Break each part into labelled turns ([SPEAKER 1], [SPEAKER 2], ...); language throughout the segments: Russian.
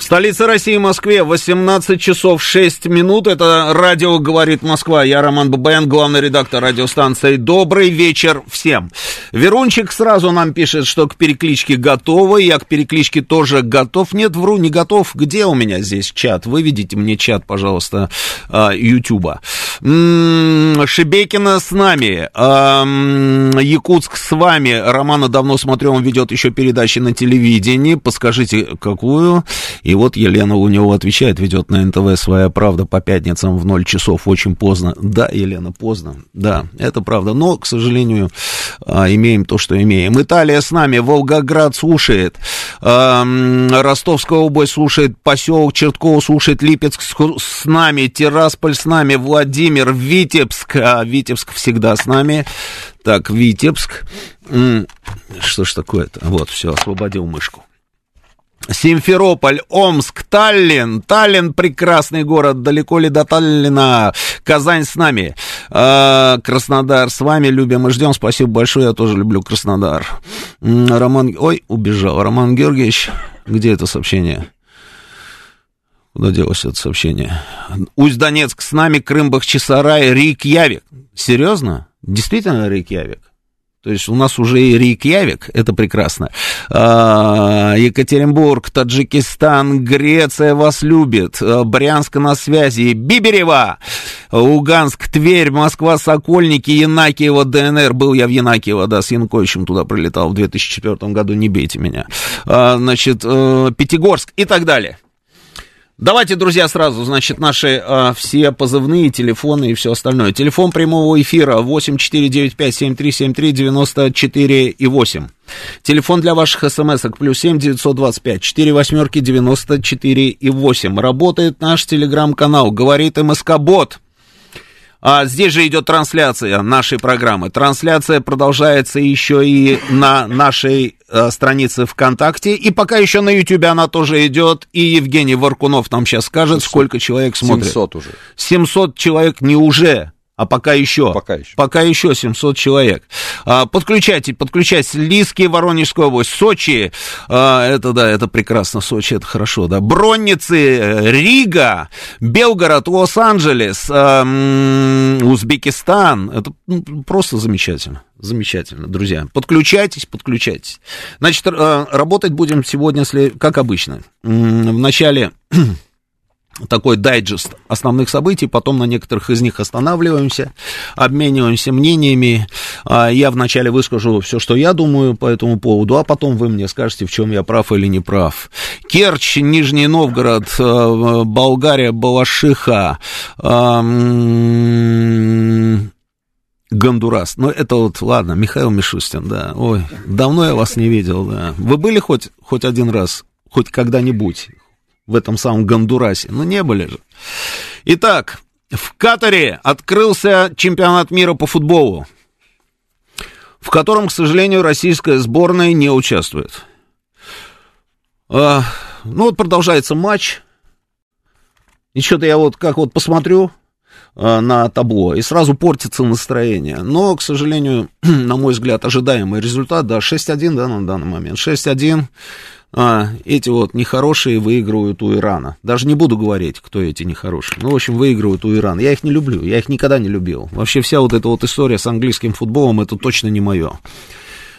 [SPEAKER 1] В столице России, Москве, 18 часов 6 минут. Это радио «Говорит Москва». Я Роман Бабаян, главный редактор радиостанции. Добрый вечер всем. Верунчик сразу нам пишет, что к перекличке готовы. Я к перекличке тоже готов. Нет, вру, не готов. Где у меня здесь чат? Выведите мне чат, пожалуйста, а, Ютуба. Шебекина с нами. Якутск с вами. Романа давно смотрю, он ведет еще передачи на телевидении. Подскажите, какую? И вот Елена Лунева отвечает, ведет на НТВ «Своя правда» по пятницам в 0 часов, очень поздно. Да, Елена, поздно, да, это правда, но, к сожалению, а, имеем то, что имеем. Италия с нами, Волгоград слушает, Ростовская область слушает, поселок Чертково слушает, Липецк с нами, Тирасполь с нами, Владимир, Витебск, а Витебск всегда с нами. Так, Витебск, что ж такое-то? Вот, все, освободил мышку. Симферополь, Омск, Таллин. Таллин прекрасный город, далеко ли до Таллина? Казань с нами. А, Краснодар с вами, любим и ждем. Спасибо большое, я тоже люблю Краснодар. Роман... Ой, убежал. Роман Георгиевич, где это сообщение? Куда делось это сообщение? Усть-Донецк с нами, Крым, Бахчисарай, Рик Явик. Серьезно? Действительно Рик Явик? То есть у нас уже и Рейкьявик, это прекрасно. А, Екатеринбург, Таджикистан, Греция вас любит. А, Брянск на связи. Биберева, Уганск, Тверь, Москва, Сокольники, Янакиево, ДНР. Был я в Янакиево, да, с Янковичем туда прилетал в 2004 году, не бейте меня. А, значит, э, Пятигорск и так далее. Давайте, друзья, сразу, значит, наши э, все позывные, телефоны и все остальное. Телефон прямого эфира 8495-7373-94 и 8. Телефон для ваших смс-ок плюс 7 925 4 восьмерки 94 и 8. Работает наш телеграм-канал, говорит МСК-бот. А здесь же идет трансляция нашей программы. Трансляция продолжается еще и на нашей э, странице ВКонтакте. И пока еще на Ютубе она тоже идет. И Евгений Варкунов нам сейчас скажет, 700. сколько человек смотрит.
[SPEAKER 2] 700 уже.
[SPEAKER 1] 700 человек не уже а пока еще,
[SPEAKER 2] пока еще,
[SPEAKER 1] пока еще 700 человек. Подключайте, подключайте. Лиски, Воронежская область, Сочи, а, это да, это прекрасно, Сочи, это хорошо, да. Бронницы, Рига, Белгород, Лос-Анджелес, а, Узбекистан, это ну, просто замечательно. Замечательно, друзья. Подключайтесь, подключайтесь. Значит, а, работать будем сегодня, как обычно. В начале такой дайджест основных событий, потом на некоторых из них останавливаемся, обмениваемся мнениями. А, я вначале выскажу все, что я думаю по этому поводу, а потом вы мне скажете, в чем я прав или не прав. Керчь, Нижний Новгород, э, Болгария, Балашиха, Гондурас. Ну, это вот, ладно, Михаил Мишустин, да. Ой, давно я вас не видел, да. Вы были хоть, хоть один раз, хоть когда-нибудь в этом самом Гондурасе. Ну, не были же. Итак, в Катаре открылся чемпионат мира по футболу, в котором, к сожалению, российская сборная не участвует. А, ну, вот продолжается матч. И что-то я вот как вот посмотрю а, на табло, и сразу портится настроение. Но, к сожалению, на мой взгляд, ожидаемый результат, да, 6-1, да, на данный момент. 6-1 а, эти вот нехорошие выигрывают у Ирана. Даже не буду говорить, кто эти нехорошие. Ну, в общем, выигрывают у Ирана. Я их не люблю, я их никогда не любил. Вообще вся вот эта вот история с английским футболом, это точно не мое.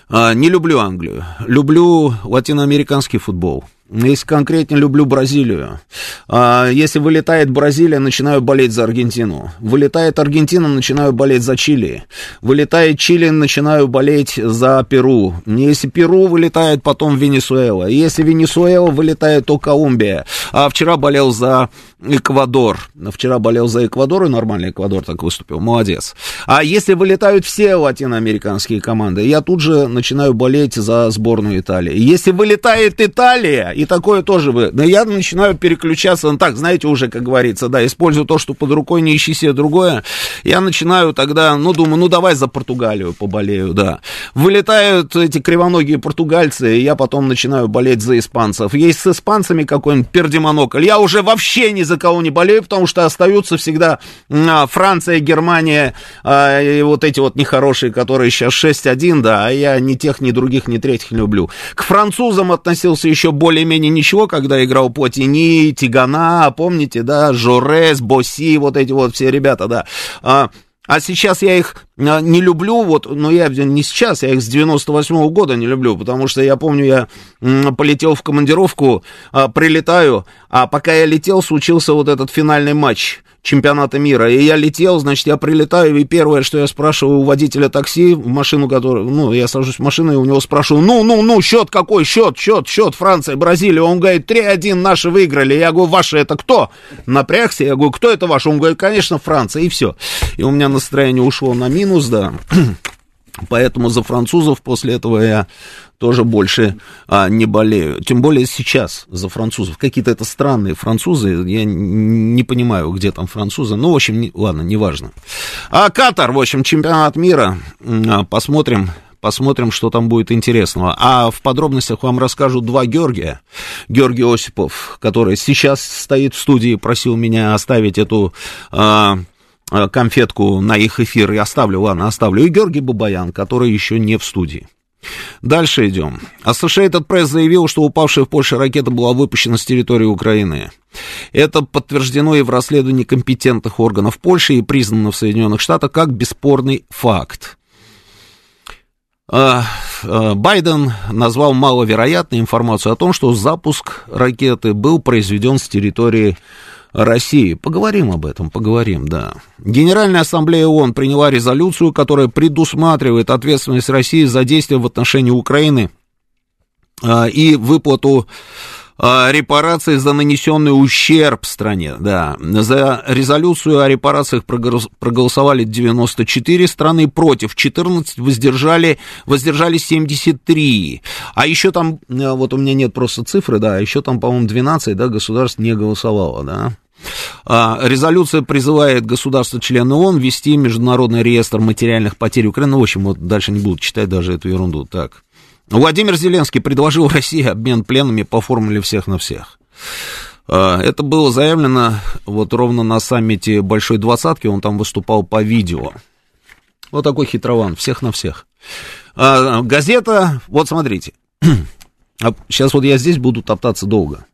[SPEAKER 1] А, не люблю Англию. Люблю латиноамериканский футбол. Если конкретно люблю Бразилию. А, если вылетает Бразилия, начинаю болеть за Аргентину. Вылетает Аргентина, начинаю болеть за Чили. Вылетает Чили, начинаю болеть за Перу. Если Перу вылетает, потом Венесуэла. Если Венесуэла вылетает, то Колумбия. А вчера болел за Эквадор. Вчера болел за Эквадор, и нормально Эквадор так выступил. Молодец. А если вылетают все латиноамериканские команды, я тут же начинаю болеть за сборную Италии. Если вылетает Италия, и такое тоже бы. Но я начинаю переключаться, ну так, знаете, уже, как говорится, да, использую то, что под рукой, не ищи себе другое. Я начинаю тогда, ну, думаю, ну, давай за Португалию поболею, да. Вылетают эти кривоногие португальцы, и я потом начинаю болеть за испанцев. Есть с испанцами какой-нибудь пердемонокль. Я уже вообще ни за кого не болею, потому что остаются всегда а, Франция, Германия, а, и вот эти вот нехорошие, которые сейчас 6-1, да, а я ни тех, ни других, ни третьих не люблю. К французам относился еще более-менее ничего, когда играл Потини, Тигана, помните, да, Жорес, Боси, вот эти вот все ребята, да. А, сейчас я их а, не люблю, вот, но я не сейчас, я их с 98 -го года не люблю, потому что я помню, я полетел в командировку, а, прилетаю, а пока я летел, случился вот этот финальный матч чемпионата мира. И я летел, значит, я прилетаю, и первое, что я спрашиваю у водителя такси, в машину, которую, ну, я сажусь в машину, и у него спрашиваю, ну, ну, ну, счет какой, счет, счет, счет, Франция, Бразилия. Он говорит, 3-1 наши выиграли. Я говорю, ваши это кто? Напрягся, я говорю, кто это ваш? Он говорит, конечно, Франция, и все. И у меня настроение ушло на минус, да. Поэтому за французов после этого я тоже больше а, не болею. Тем более сейчас за французов. Какие-то это странные французы. Я не понимаю, где там французы. Ну, в общем, не, ладно, неважно. А Катар, в общем, чемпионат мира. А, посмотрим, посмотрим, что там будет интересного. А в подробностях вам расскажу два Георгия. Георгий Осипов, который сейчас стоит в студии, просил меня оставить эту... А конфетку на их эфир и оставлю, ладно, оставлю. И Георгий Бабаян, который еще не в студии. Дальше идем. Associated Press заявил, что упавшая в Польше ракета была выпущена с территории Украины. Это подтверждено и в расследовании компетентных органов Польши и признано в Соединенных Штатах как бесспорный факт. А, а, Байден назвал маловероятной информацию о том, что запуск ракеты был произведен с территории России. Поговорим об этом, поговорим, да. Генеральная ассамблея ООН приняла резолюцию, которая предусматривает ответственность России за действия в отношении Украины а, и выплату а, репарации за нанесенный ущерб стране, да. За резолюцию о репарациях проголосовали 94 страны, против 14, воздержали, воздержались 73. А еще там, э, вот у меня нет просто цифры, да, еще там, по-моему, 12, да, государств не голосовало, да. А, резолюция призывает государства-члены ООН ввести международный реестр материальных потерь Украины. Ну, в общем, вот дальше не буду читать даже эту ерунду. Так. Владимир Зеленский предложил России обмен пленными по формуле всех на всех. А, это было заявлено вот ровно на саммите Большой Двадцатки, он там выступал по видео. Вот такой хитрован, всех на всех. А, газета, вот смотрите, сейчас вот я здесь буду топтаться долго.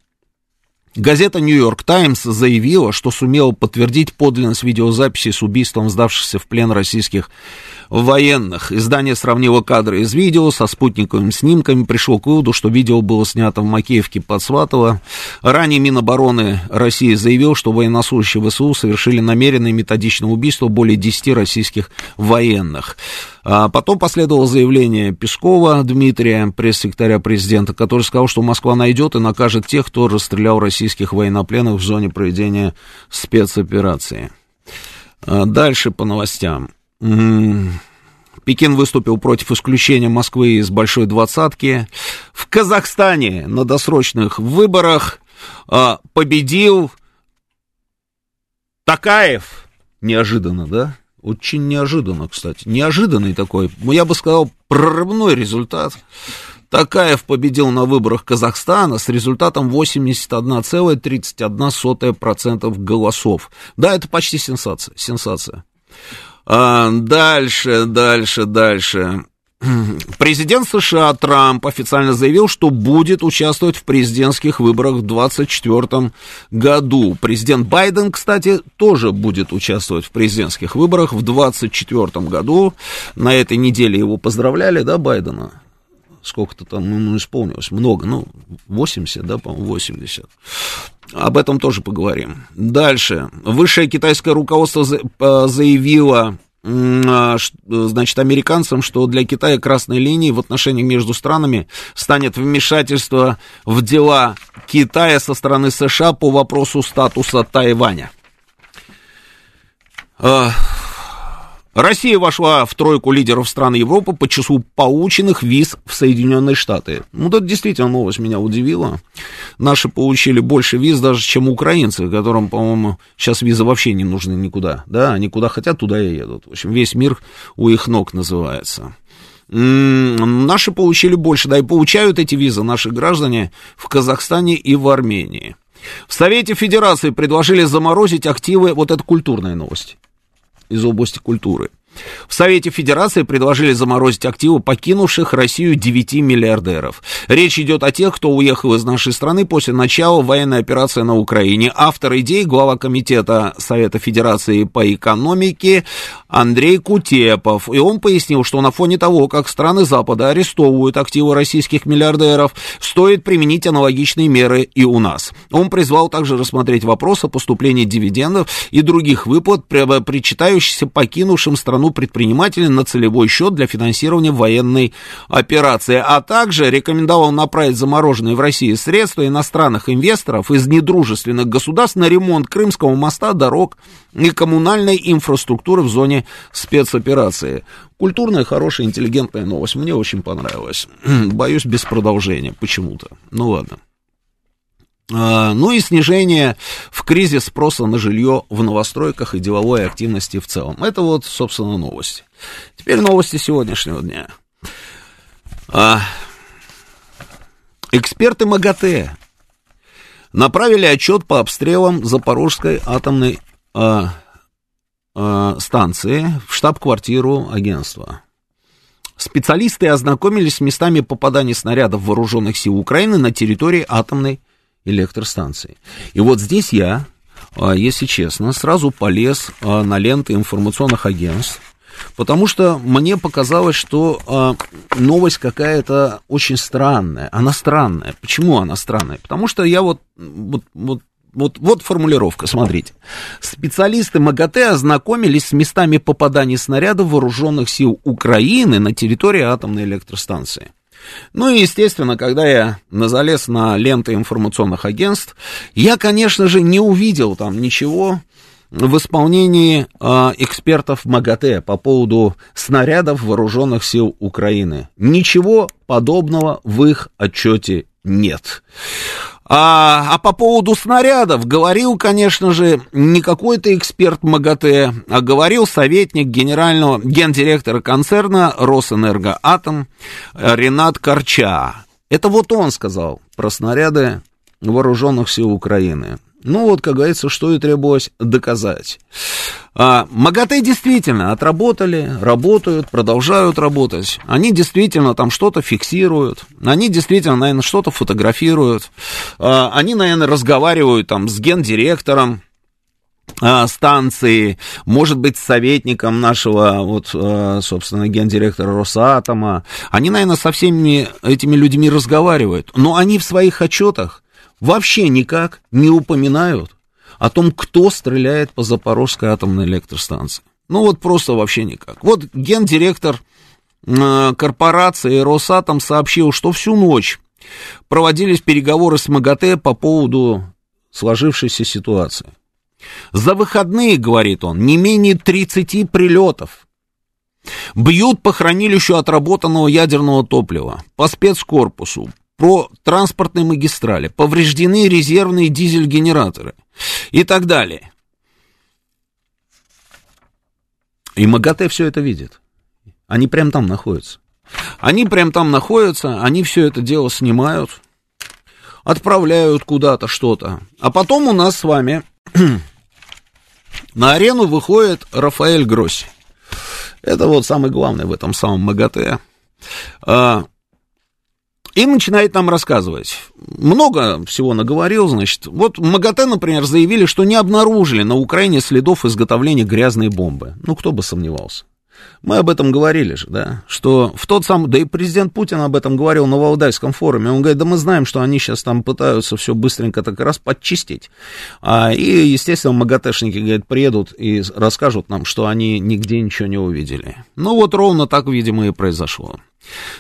[SPEAKER 1] Газета «Нью-Йорк Таймс» заявила, что сумела подтвердить подлинность видеозаписи с убийством сдавшихся в плен российских военных. Издание сравнило кадры из видео со спутниковыми снимками, пришло к выводу, что видео было снято в Макеевке под Сватово. Ранее Минобороны России заявил, что военнослужащие ВСУ совершили намеренное методичное убийство более 10 российских военных. А потом последовало заявление Пескова Дмитрия, пресс-секретаря президента, который сказал, что Москва найдет и накажет тех, кто расстрелял российских военнопленных в зоне проведения спецоперации. А дальше по новостям. Пекин выступил против исключения Москвы из Большой Двадцатки. В Казахстане на досрочных выборах а, победил Такаев. Неожиданно, да? Очень неожиданно, кстати. Неожиданный такой, я бы сказал, прорывной результат. Такаев победил на выборах Казахстана с результатом 81,31% голосов. Да, это почти сенсация. Сенсация. А, дальше, дальше, дальше. Президент США Трамп официально заявил, что будет участвовать в президентских выборах в 2024 году. Президент Байден, кстати, тоже будет участвовать в президентских выборах в 2024 году. На этой неделе его поздравляли, да, Байдена? Сколько-то там, ну, ну исполнилось, много, ну, 80, да, по-моему, 80. Об этом тоже поговорим. Дальше. Высшее китайское руководство э, заявило, а, значит, американцам, что для Китая красной линией в отношениях между странами станет вмешательство в дела Китая со стороны США по вопросу статуса Тайваня. Россия вошла в тройку лидеров стран Европы по числу полученных виз в Соединенные Штаты. Ну, это действительно новость меня удивила. Наши получили больше виз даже, чем украинцы, которым, по-моему, сейчас визы вообще не нужны никуда. Да, они куда хотят, туда и едут. В общем, весь мир у их ног называется. М-м, наши получили больше, да, и получают эти визы наши граждане в Казахстане и в Армении. В Совете Федерации предложили заморозить активы, вот это культурная новость из области культуры. В Совете Федерации предложили заморозить активы покинувших Россию 9 миллиардеров. Речь идет о тех, кто уехал из нашей страны после начала военной операции на Украине. Автор идей, глава комитета Совета Федерации по экономике Андрей Кутепов. И он пояснил, что на фоне того, как страны Запада арестовывают активы российских миллиардеров, стоит применить аналогичные меры и у нас. Он призвал также рассмотреть вопрос о поступлении дивидендов и других выплат, причитающихся покинувшим страну страну предпринимателей на целевой счет для финансирования военной операции, а также рекомендовал направить замороженные в России средства иностранных инвесторов из недружественных государств на ремонт Крымского моста, дорог и коммунальной инфраструктуры в зоне спецоперации. Культурная, хорошая, интеллигентная новость. Мне очень понравилась. Боюсь, без продолжения почему-то. Ну ладно. А, ну и снижение в кризис спроса на жилье в новостройках и деловой активности в целом. Это вот, собственно, новости. Теперь новости сегодняшнего дня. А, эксперты МАГАТЭ направили отчет по обстрелам Запорожской атомной а, станции в штаб-квартиру агентства. Специалисты ознакомились с местами попадания снарядов вооруженных сил Украины на территории атомной электростанции. И вот здесь я, а, если честно, сразу полез а, на ленты информационных агентств, потому что мне показалось, что а, новость какая-то очень странная. Она странная. Почему она странная? Потому что я вот, вот, вот вот, вот формулировка, смотрите. Специалисты МАГАТЭ ознакомились с местами попадания снарядов вооруженных сил Украины на территории атомной электростанции. Ну и, естественно, когда я залез на ленты информационных агентств, я, конечно же, не увидел там ничего в исполнении э, экспертов МАГАТЭ по поводу снарядов вооруженных сил Украины. Ничего подобного в их отчете нет. А, а по поводу снарядов говорил, конечно же, не какой-то эксперт МАГАТЭ, а говорил советник генерального гендиректора концерна Росэнергоатом Ренат Корча. Это вот он сказал про снаряды вооруженных сил Украины. Ну вот, как говорится, что и требовалось доказать. А, МАГАТЭ действительно отработали, работают, продолжают работать. Они действительно там что-то фиксируют, они действительно, наверное, что-то фотографируют. А, они, наверное, разговаривают там с гендиректором, а, станции, может быть, советником нашего, вот, а, собственно, гендиректора Росатома. Они, наверное, со всеми этими людьми разговаривают, но они в своих отчетах вообще никак не упоминают о том, кто стреляет по Запорожской атомной электростанции. Ну вот просто вообще никак. Вот гендиректор э, корпорации Росатом сообщил, что всю ночь проводились переговоры с МАГАТЭ по поводу сложившейся ситуации. За выходные, говорит он, не менее 30 прилетов. Бьют по хранилищу отработанного ядерного топлива, по спецкорпусу, по транспортной магистрали, повреждены резервные дизель-генераторы и так далее. И МАГАТЭ все это видит. Они прям там находятся. Они прям там находятся, они все это дело снимают, отправляют куда-то что-то. А потом у нас с вами на арену выходит Рафаэль Гросси. Это вот самый главный в этом самом МАГАТЭ. И начинает нам рассказывать. Много всего наговорил, значит. Вот МАГАТЭ, например, заявили, что не обнаружили на Украине следов изготовления грязной бомбы. Ну, кто бы сомневался. Мы об этом говорили же, да, что в тот самый, да и президент Путин об этом говорил на Валдайском форуме, он говорит, да мы знаем, что они сейчас там пытаются все быстренько так раз подчистить, а, и, естественно, МАГАТЭшники, говорит, приедут и расскажут нам, что они нигде ничего не увидели. Ну вот ровно так, видимо, и произошло.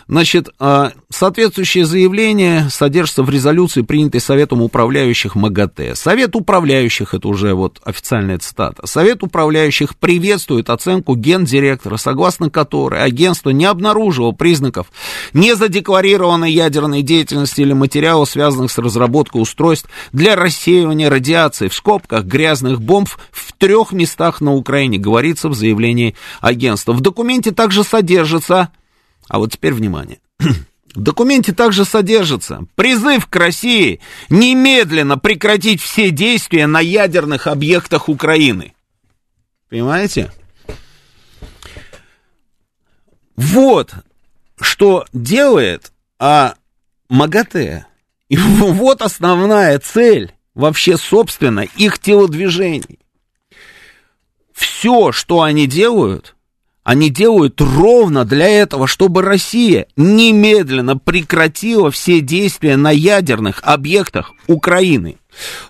[SPEAKER 1] Значит, а, соответствующее заявление содержится в резолюции, принятой Советом управляющих МАГАТЭ. Совет управляющих, это уже вот официальная цитата, Совет управляющих приветствует оценку гендиректора, согласно которой агентство не обнаружило признаков незадекларированной ядерной деятельности или материалов, связанных с разработкой устройств для рассеивания радиации в скобках грязных бомб в трех местах на Украине, говорится в заявлении агентства. В документе также содержится а вот теперь внимание. В документе также содержится призыв к России немедленно прекратить все действия на ядерных объектах Украины. Понимаете? Вот что делает а, МАГАТЭ. И вот основная цель вообще, собственно, их телодвижений. Все, что они делают, они делают ровно для этого, чтобы Россия немедленно прекратила все действия на ядерных объектах Украины.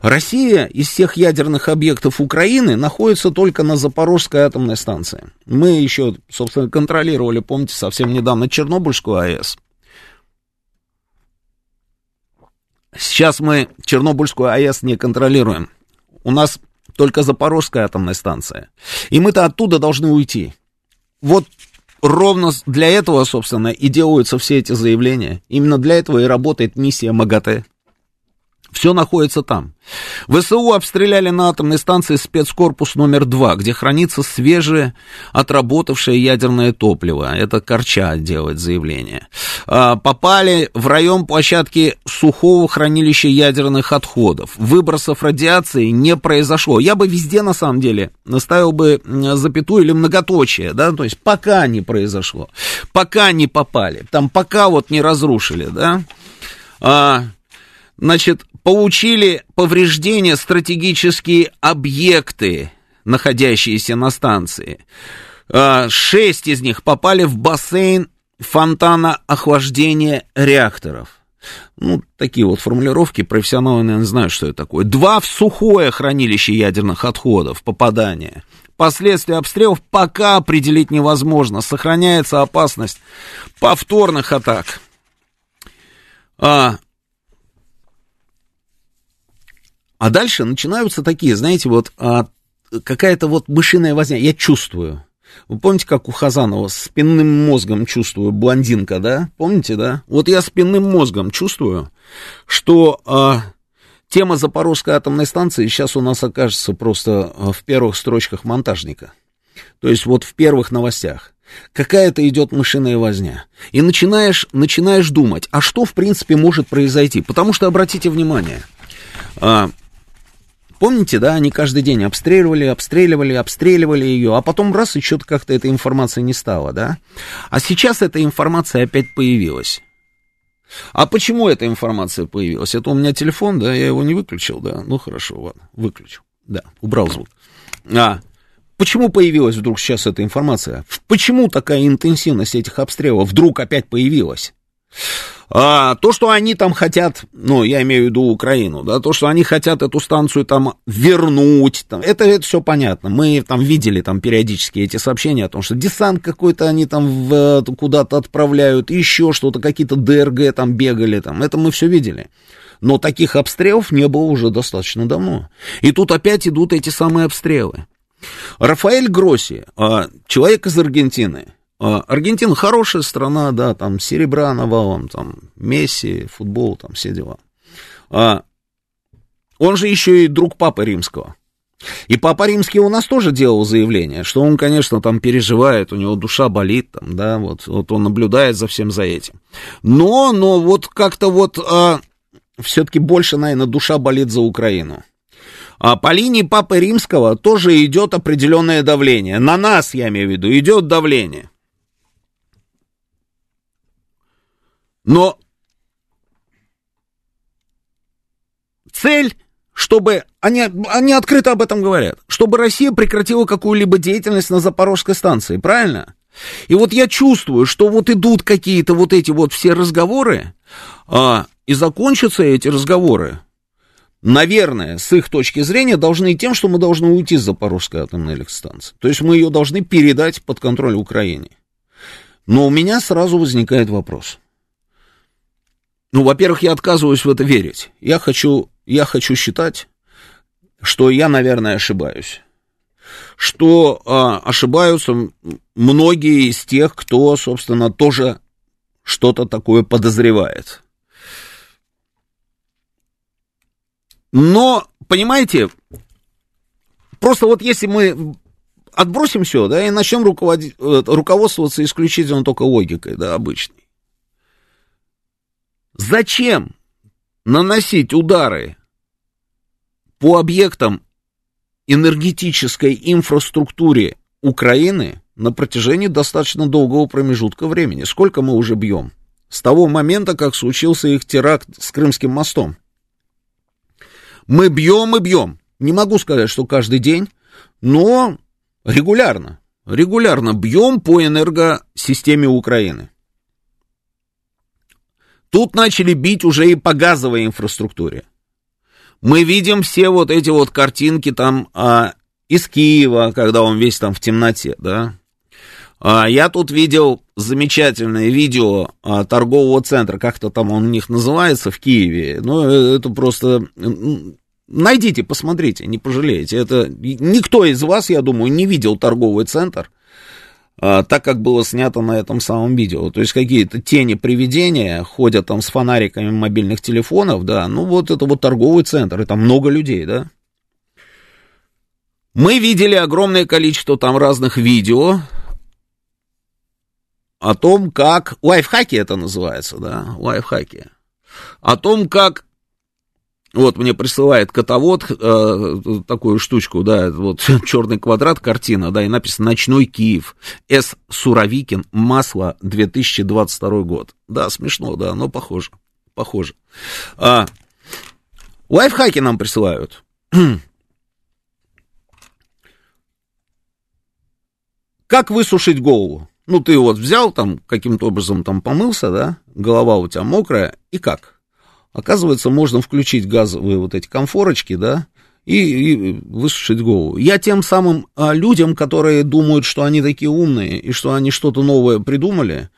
[SPEAKER 1] Россия из всех ядерных объектов Украины находится только на Запорожской атомной станции. Мы еще, собственно, контролировали, помните, совсем недавно Чернобыльскую АЭС. Сейчас мы Чернобыльскую АЭС не контролируем. У нас только Запорожская атомная станция. И мы-то оттуда должны уйти вот ровно для этого, собственно, и делаются все эти заявления. Именно для этого и работает миссия МАГАТЭ. Все находится там. ВСУ обстреляли на атомной станции спецкорпус номер 2, где хранится свежее отработавшее ядерное топливо. Это Корча делает заявление. А, попали в район площадки сухого хранилища ядерных отходов. Выбросов радиации не произошло. Я бы везде, на самом деле, наставил бы запятую или многоточие, да, то есть пока не произошло, пока не попали, там пока вот не разрушили, да. А, значит, получили повреждения стратегические объекты, находящиеся на станции. А, шесть из них попали в бассейн фонтана охлаждения реакторов. Ну, такие вот формулировки, профессионалы, наверное, знают, что это такое. Два в сухое хранилище ядерных отходов, попадания. Последствия обстрелов пока определить невозможно. Сохраняется опасность повторных атак. А, а дальше начинаются такие, знаете, вот а, какая-то вот мышиная возня. Я чувствую. Вы помните, как у Хазанова спинным мозгом чувствую, блондинка, да? Помните, да? Вот я спинным мозгом чувствую, что а, тема Запорожской атомной станции сейчас у нас окажется просто а, в первых строчках монтажника. То есть вот в первых новостях. Какая-то идет мышиная возня. И начинаешь, начинаешь думать, а что в принципе может произойти? Потому что, обратите внимание, а, Помните, да, они каждый день обстреливали, обстреливали, обстреливали ее, а потом раз, и что-то как-то этой информации не стало, да? А сейчас эта информация опять появилась. А почему эта информация появилась? Это у меня телефон, да, я его не выключил, да? Ну, хорошо, ладно, выключил, да, убрал звук. А, почему появилась вдруг сейчас эта информация? Почему такая интенсивность этих обстрелов вдруг опять появилась? А, то, что они там хотят, ну, я имею в виду Украину, да, то, что они хотят эту станцию там вернуть, там, это, это все понятно. Мы там видели там периодически эти сообщения о том, что десант какой-то они там в, куда-то отправляют, еще что-то, какие-то ДРГ там бегали, там, это мы все видели. Но таких обстрелов не было уже достаточно давно. И тут опять идут эти самые обстрелы. Рафаэль Гросси, а, человек из Аргентины, Аргентина хорошая страна, да, там серебра навалом, там Месси, футбол, там все дела. А, он же еще и друг Папы Римского. И Папа Римский у нас тоже делал заявление, что он, конечно, там переживает, у него душа болит, там, да, вот, вот он наблюдает за всем за этим. Но, но вот как-то вот а, все-таки больше, наверное, душа болит за Украину. А по линии Папы Римского тоже идет определенное давление. На нас, я имею в виду, идет давление. Но цель, чтобы, они, они открыто об этом говорят, чтобы Россия прекратила какую-либо деятельность на Запорожской станции, правильно? И вот я чувствую, что вот идут какие-то вот эти вот все разговоры, а, и закончатся эти разговоры, наверное, с их точки зрения, должны тем, что мы должны уйти с Запорожской атомной электростанции. То есть мы ее должны передать под контроль Украине. Но у меня сразу возникает вопрос. Ну, во-первых, я отказываюсь в это верить. Я хочу, я хочу считать, что я, наверное, ошибаюсь. Что а, ошибаются многие из тех, кто, собственно, тоже что-то такое подозревает. Но, понимаете, просто вот если мы отбросим все, да, и начнем э, руководствоваться исключительно только логикой, да, обычной. Зачем наносить удары по объектам энергетической инфраструктуре Украины на протяжении достаточно долгого промежутка времени? Сколько мы уже бьем? С того момента, как случился их теракт с Крымским мостом. Мы бьем и бьем. Не могу сказать, что каждый день, но регулярно. Регулярно бьем по энергосистеме Украины. Тут начали бить уже и по газовой инфраструктуре. Мы видим все вот эти вот картинки там а, из Киева, когда он весь там в темноте, да. А, я тут видел замечательное видео а, торгового центра, как-то там он у них называется в Киеве. Ну, это просто Найдите, посмотрите, не пожалеете. Это никто из вас, я думаю, не видел торговый центр, так как было снято на этом самом видео. То есть какие-то тени привидения ходят там с фонариками мобильных телефонов, да, ну вот это вот торговый центр, и там много людей, да. Мы видели огромное количество там разных видео о том, как... Лайфхаки это называется, да, лайфхаки. О том, как вот мне присылает котовод э, такую штучку, да, вот черный квадрат, картина, да, и написано «Ночной Киев», С. Суровикин, масло, 2022 год. Да, смешно, да, но похоже, похоже. А, лайфхаки нам присылают. Как высушить голову? Ну, ты вот взял там, каким-то образом там помылся, да, голова у тебя мокрая, и как? Оказывается, можно включить газовые вот эти комфорочки, да, и, и высушить голову. Я тем самым а, людям, которые думают, что они такие умные и что они что-то новое придумали,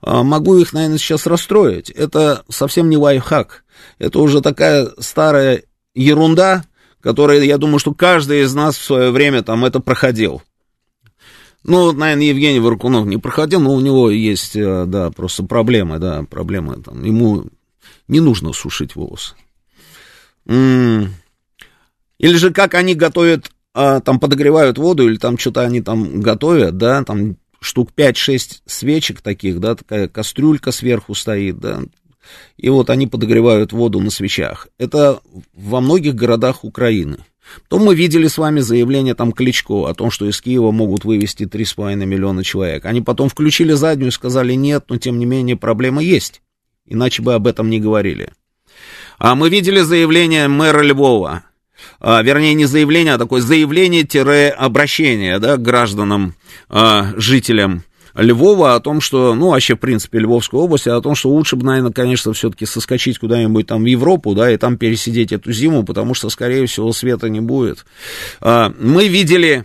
[SPEAKER 1] а, могу их, наверное, сейчас расстроить. Это совсем не лайфхак. Это уже такая старая ерунда, которая, я думаю, что каждый из нас в свое время там это проходил. Ну, наверное, Евгений Варкунов не проходил, но у него есть, э, да, просто проблемы, да, проблемы там. Ему не нужно сушить волосы. Или же как они готовят, а, там подогревают воду, или там что-то они там готовят, да, там штук 5-6 свечек таких, да, такая кастрюлька сверху стоит, да, и вот они подогревают воду на свечах. Это во многих городах Украины. То мы видели с вами заявление там Кличко о том, что из Киева могут вывести 3,5 миллиона человек. Они потом включили заднюю и сказали нет, но тем не менее проблема есть иначе бы об этом не говорили. А мы видели заявление мэра Львова, а, вернее, не заявление, а такое заявление-обращение да, к гражданам, а, жителям Львова о том, что, ну, вообще, в принципе, Львовской области, о том, что лучше бы, наверное, конечно, все-таки соскочить куда-нибудь там в Европу, да, и там пересидеть эту зиму, потому что, скорее всего, света не будет. А, мы видели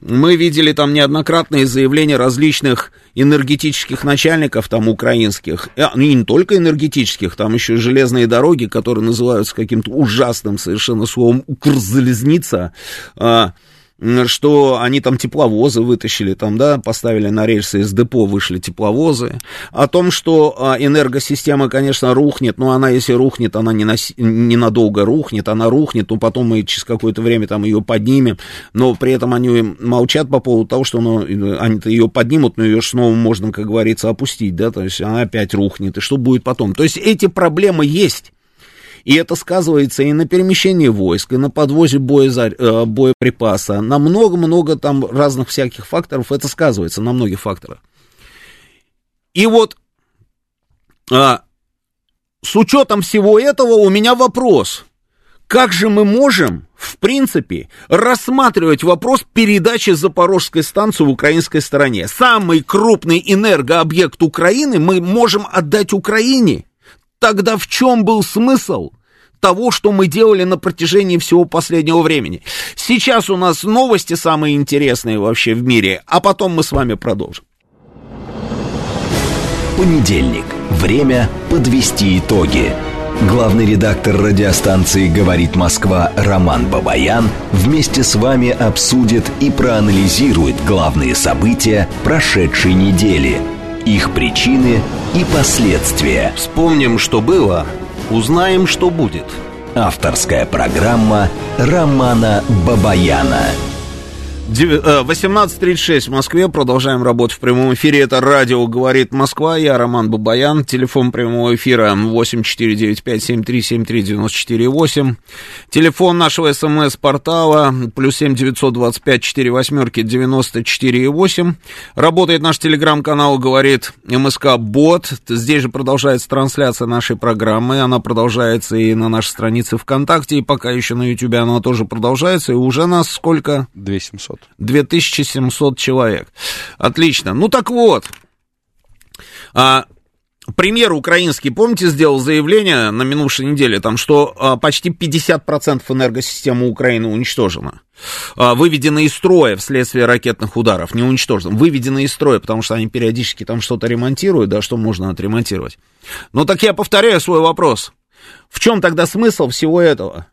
[SPEAKER 1] мы видели там неоднократные заявления различных энергетических начальников там украинских, а, и не только энергетических, там еще железные дороги, которые называются каким-то ужасным совершенно словом «укрзалезница», а, что они там тепловозы вытащили, там, да, поставили на рельсы из депо, вышли тепловозы, о том, что а, энергосистема, конечно, рухнет, но она, если рухнет, она не на, ненадолго рухнет, она рухнет, то потом мы через какое-то время там ее поднимем, но при этом они молчат по поводу того, что ну, они ее поднимут, но ее снова можно, как говорится, опустить, да, то есть она опять рухнет, и что будет потом? То есть эти проблемы есть. И это сказывается и на перемещении войск, и на подвозе боезар... Э, боеприпаса, на много-много там разных всяких факторов это сказывается, на многих факторах. И вот а, с учетом всего этого у меня вопрос. Как же мы можем, в принципе, рассматривать вопрос передачи Запорожской станции в украинской стороне? Самый крупный энергообъект Украины мы можем отдать Украине. Тогда в чем был смысл того, что мы делали на протяжении всего последнего времени? Сейчас у нас новости самые интересные вообще в мире, а потом мы с вами продолжим.
[SPEAKER 3] Понедельник. Время подвести итоги. Главный редактор радиостанции «Говорит Москва» Роман Бабаян вместе с вами обсудит и проанализирует главные события прошедшей недели, их причины и последствия.
[SPEAKER 1] Вспомним, что было, узнаем, что будет.
[SPEAKER 3] Авторская программа Романа Бабаяна.
[SPEAKER 1] 18.36 э, в Москве. Продолжаем работать в прямом эфире. Это радио «Говорит Москва». Я Роман Бабаян. Телефон прямого эфира 8495-7373-94-8. Телефон нашего СМС-портала плюс 7 925 4 восьмерки 94,8. Работает наш телеграм-канал «Говорит МСК Бот». Здесь же продолжается трансляция нашей программы. Она продолжается и на нашей странице ВКонтакте. И пока еще на Ютубе она тоже продолжается. И уже нас сколько?
[SPEAKER 2] 2700.
[SPEAKER 1] 2700 человек. Отлично. Ну так вот. А, Премьер украинский, помните, сделал заявление на минувшей неделе, там, что а, почти 50% энергосистемы Украины уничтожена. А, выведены из строя вследствие ракетных ударов, не уничтожены, выведены из строя, потому что они периодически там что-то ремонтируют, да, что можно отремонтировать. Ну так я повторяю свой вопрос. В чем тогда смысл всего этого?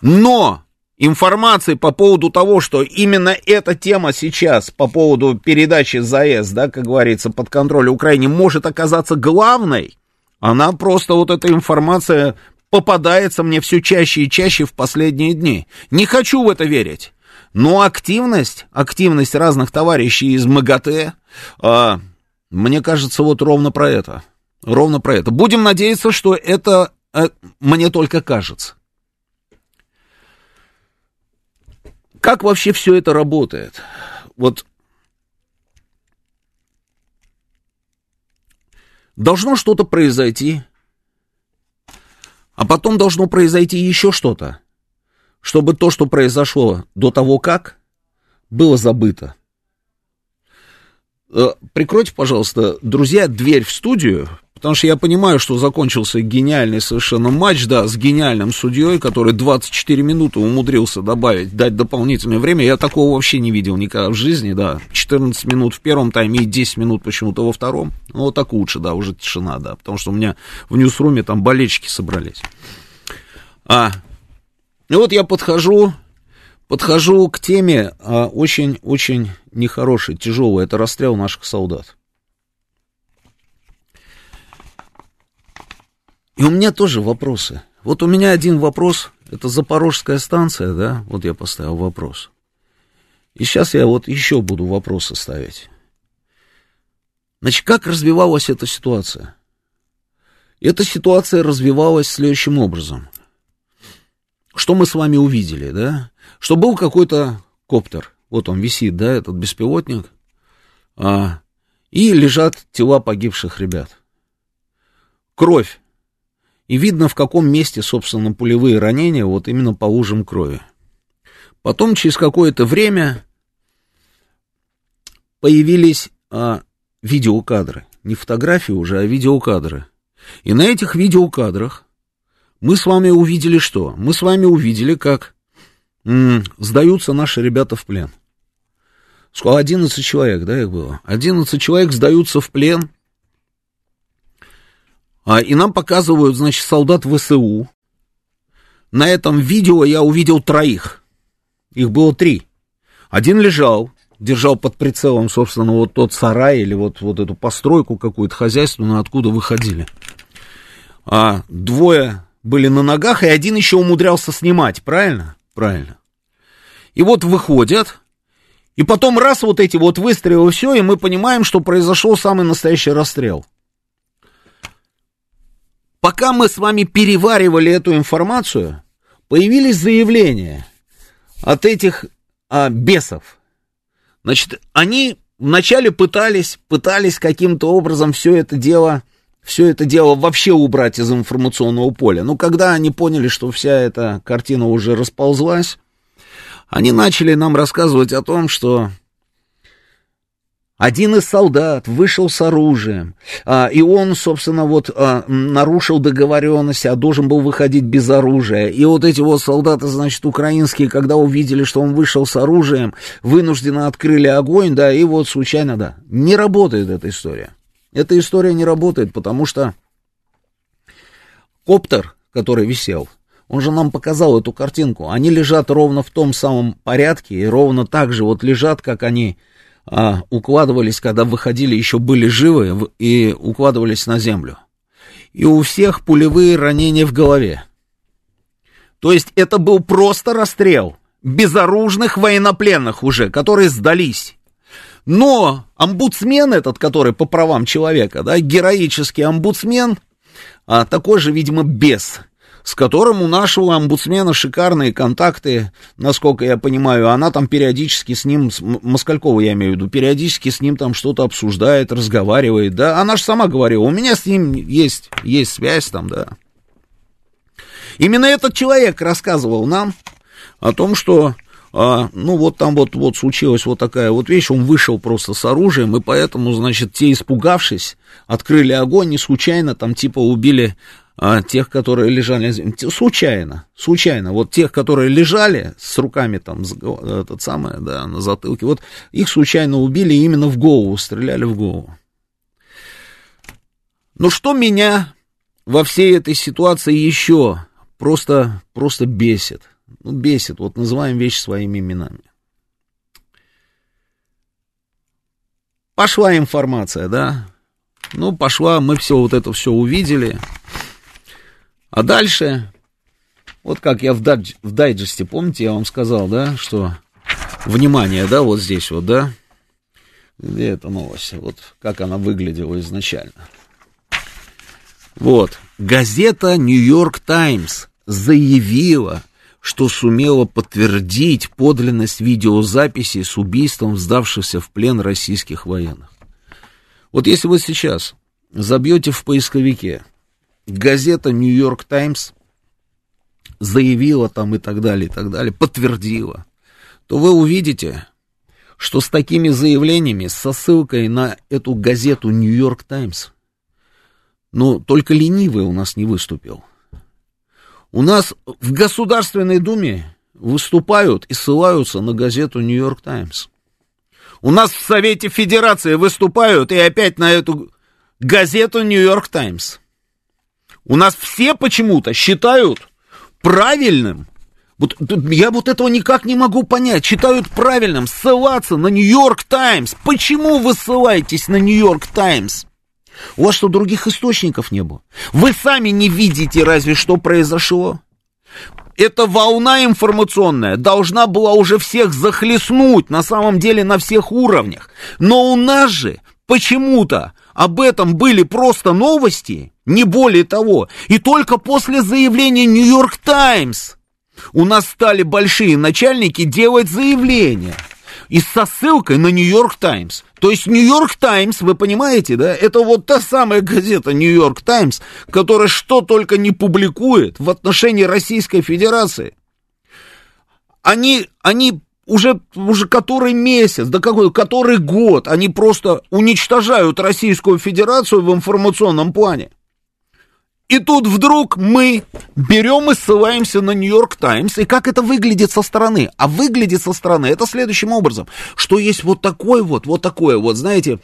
[SPEAKER 1] Но информации по поводу того, что именно эта тема сейчас по поводу передачи ЗАЭС, да, как говорится, под контроль Украине может оказаться главной, она просто вот эта информация попадается мне все чаще и чаще в последние дни. Не хочу в это верить. Но активность, активность разных товарищей из МАГАТЭ, а, мне кажется, вот ровно про это. Ровно про это. Будем надеяться, что это а, мне только кажется. Как вообще все это работает? Вот должно что-то произойти, а потом должно произойти еще что-то, чтобы то, что произошло до того как, было забыто. Э, прикройте, пожалуйста, друзья, дверь в студию, Потому что я понимаю, что закончился гениальный совершенно матч, да, с гениальным судьей, который 24 минуты умудрился добавить, дать дополнительное время. Я такого вообще не видел никогда в жизни, да. 14 минут в первом тайме и 10 минут почему-то во втором. Ну, вот так лучше, да, уже тишина, да. Потому что у меня в ньюсруме там болельщики собрались. А, и вот я подхожу, подхожу к теме очень-очень а, нехорошей, тяжелой. Это расстрел наших солдат. И у меня тоже вопросы. Вот у меня один вопрос, это Запорожская станция, да, вот я поставил вопрос. И сейчас я вот еще буду вопросы ставить. Значит, как развивалась эта ситуация? Эта ситуация развивалась следующим образом. Что мы с вами увидели, да? Что был какой-то коптер, вот он висит, да, этот беспилотник, а, и лежат тела погибших ребят. Кровь и видно, в каком месте, собственно, пулевые ранения, вот именно по лужам крови. Потом, через какое-то время, появились а, видеокадры. Не фотографии уже, а видеокадры. И на этих видеокадрах мы с вами увидели что? Мы с вами увидели, как м- сдаются наши ребята в плен. Сколько? 11 человек, да, их было? 11 человек сдаются в плен а, и нам показывают, значит, солдат ВСУ. На этом видео я увидел троих. Их было три. Один лежал, держал под прицелом, собственно, вот тот сарай или вот, вот эту постройку какую-то хозяйственную, откуда выходили. А двое были на ногах, и один еще умудрялся снимать, правильно? Правильно. И вот выходят, и потом раз вот эти вот выстрелы, все, и мы понимаем, что произошел самый настоящий расстрел. Пока мы с вами переваривали эту информацию, появились заявления от этих а, бесов. Значит, они вначале пытались, пытались каким-то образом все это дело, все это дело вообще убрать из информационного поля. Но когда они поняли, что вся эта картина уже расползлась, они начали нам рассказывать о том, что один из солдат вышел с оружием, а, и он, собственно, вот а, нарушил договоренность, а должен был выходить без оружия. И вот эти вот солдаты, значит, украинские, когда увидели, что он вышел с оружием, вынужденно открыли огонь, да, и вот случайно, да, не работает эта история. эта история не работает, потому что коптер, который висел, он же нам показал эту картинку. Они лежат ровно в том самом порядке и ровно так же вот лежат, как они а, укладывались, когда выходили, еще были живы и укладывались на землю. И у всех пулевые ранения в голове. То есть это был просто расстрел безоружных военнопленных уже, которые сдались. Но омбудсмен этот, который по правам человека, да, героический омбудсмен, а такой же, видимо, бес, с которым у нашего омбудсмена шикарные контакты, насколько я понимаю, она там периодически с ним, Москалькова я имею в виду, периодически с ним там что-то обсуждает, разговаривает, да, она же сама говорила, у меня с ним есть, есть связь там, да. Именно этот человек рассказывал нам о том, что а, ну вот там вот, вот случилась вот такая вот вещь, он вышел просто с оружием, и поэтому, значит, те, испугавшись, открыли огонь, и случайно там типа убили а, тех, которые лежали случайно, случайно, вот тех, которые лежали с руками там, этот самый, да, на затылке, вот их случайно убили именно в голову, стреляли в голову. Но что меня во всей этой ситуации еще просто, просто бесит? Ну, бесит. Вот называем вещи своими именами. Пошла информация, да? Ну, пошла, мы все вот это все увидели. А дальше, вот как я в, дайдж, в дайджесте, помните, я вам сказал, да, что, внимание, да, вот здесь вот, да, где эта новость, вот как она выглядела изначально. Вот, газета «Нью-Йорк Таймс» заявила, что сумела подтвердить подлинность видеозаписи с убийством сдавшихся в плен российских военных. Вот если вы сейчас забьете в поисковике газета «Нью-Йорк Таймс» заявила там и так далее, и так далее, подтвердила, то вы увидите, что с такими заявлениями, со ссылкой на эту газету «Нью-Йорк Таймс», ну, только ленивый у нас не выступил. У нас в Государственной Думе выступают и ссылаются на газету «Нью-Йорк Таймс». У нас в Совете Федерации выступают и опять на эту газету «Нью-Йорк Таймс». У нас все почему-то считают правильным, вот я вот этого никак не могу понять, считают правильным ссылаться на Нью-Йорк Таймс. Почему вы ссылаетесь на Нью-Йорк Таймс? У вас что, других источников не было? Вы сами не видите разве что произошло? Эта волна информационная должна была уже всех захлестнуть, на самом деле на всех уровнях. Но у нас же почему-то об этом были просто новости, не более того. И только после заявления Нью-Йорк Таймс у нас стали большие начальники делать заявления – и со ссылкой на Нью-Йорк Таймс. То есть Нью-Йорк Таймс, вы понимаете, да, это вот та самая газета Нью-Йорк Таймс, которая что только не публикует в отношении Российской Федерации. Они, они уже, уже который месяц, да какой, который год, они просто уничтожают Российскую Федерацию в информационном плане. И тут вдруг мы берем и ссылаемся на Нью-Йорк Таймс. И как это выглядит со стороны? А выглядит со стороны это следующим образом, что есть вот такой вот, вот такое вот, знаете,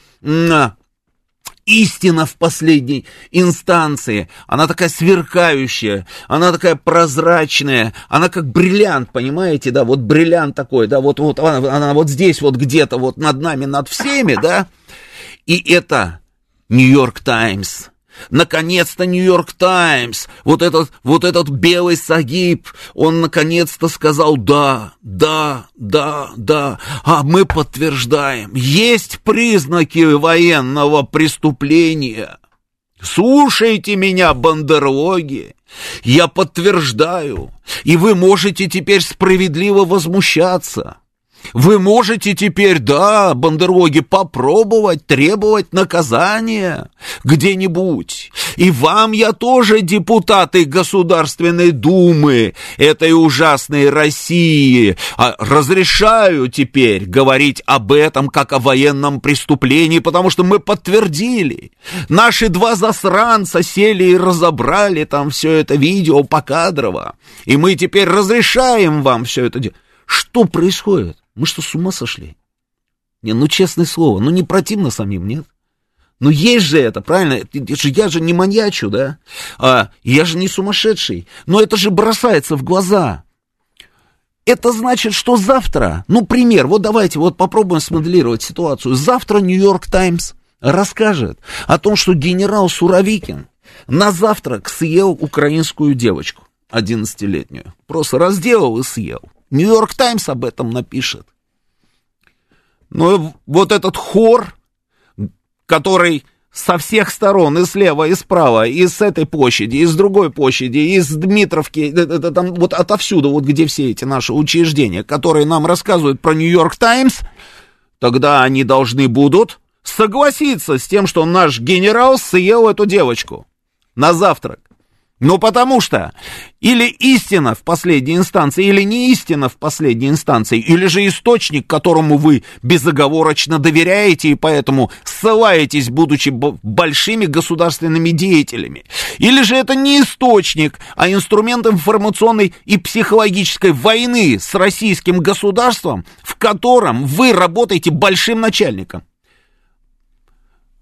[SPEAKER 1] истина в последней инстанции. Она такая сверкающая, она такая прозрачная, она как бриллиант, понимаете, да, вот бриллиант такой, да, вот, вот она, она вот здесь вот где-то вот над нами, над всеми, да. И это Нью-Йорк Таймс Наконец-то Нью-Йорк Таймс, вот этот, вот этот белый сагиб, он наконец-то сказал да, да, да, да, а мы подтверждаем, есть признаки военного преступления. Слушайте меня, бандерлоги, я подтверждаю, и вы можете теперь справедливо возмущаться. Вы можете теперь, да, бандероги, попробовать требовать наказания где-нибудь. И вам я тоже, депутаты Государственной Думы этой ужасной России, а, разрешаю теперь говорить об этом как о военном преступлении, потому что мы подтвердили. Наши два засранца сели и разобрали там все это видео покадрово. И мы теперь разрешаем вам все это делать. Что происходит? Мы что, с ума сошли? Не, ну честное слово, ну не противно самим, нет? Ну, есть же это, правильно? Я же не маньячу, да? А, я же не сумасшедший. Но это же бросается в глаза. Это значит, что завтра, ну, пример, вот давайте вот попробуем смоделировать ситуацию. Завтра Нью-Йорк Таймс расскажет о том, что генерал Суровикин на завтрак съел украинскую девочку, 11-летнюю. Просто разделал и съел. Нью-Йорк Таймс об этом напишет. Но вот этот хор, который со всех сторон, и слева, и справа, и с этой площади, и с другой площади, и с Дмитровки, это, там вот отовсюду, вот где все эти наши учреждения, которые нам рассказывают про Нью-Йорк Таймс, тогда они должны будут согласиться с тем, что наш генерал съел эту девочку на завтрак. Ну, потому что или истина в последней инстанции, или не истина в последней инстанции, или же источник, которому вы безоговорочно доверяете и поэтому ссылаетесь, будучи большими государственными деятелями. Или же это не источник, а инструмент информационной и психологической войны с российским государством, в котором вы работаете большим начальником.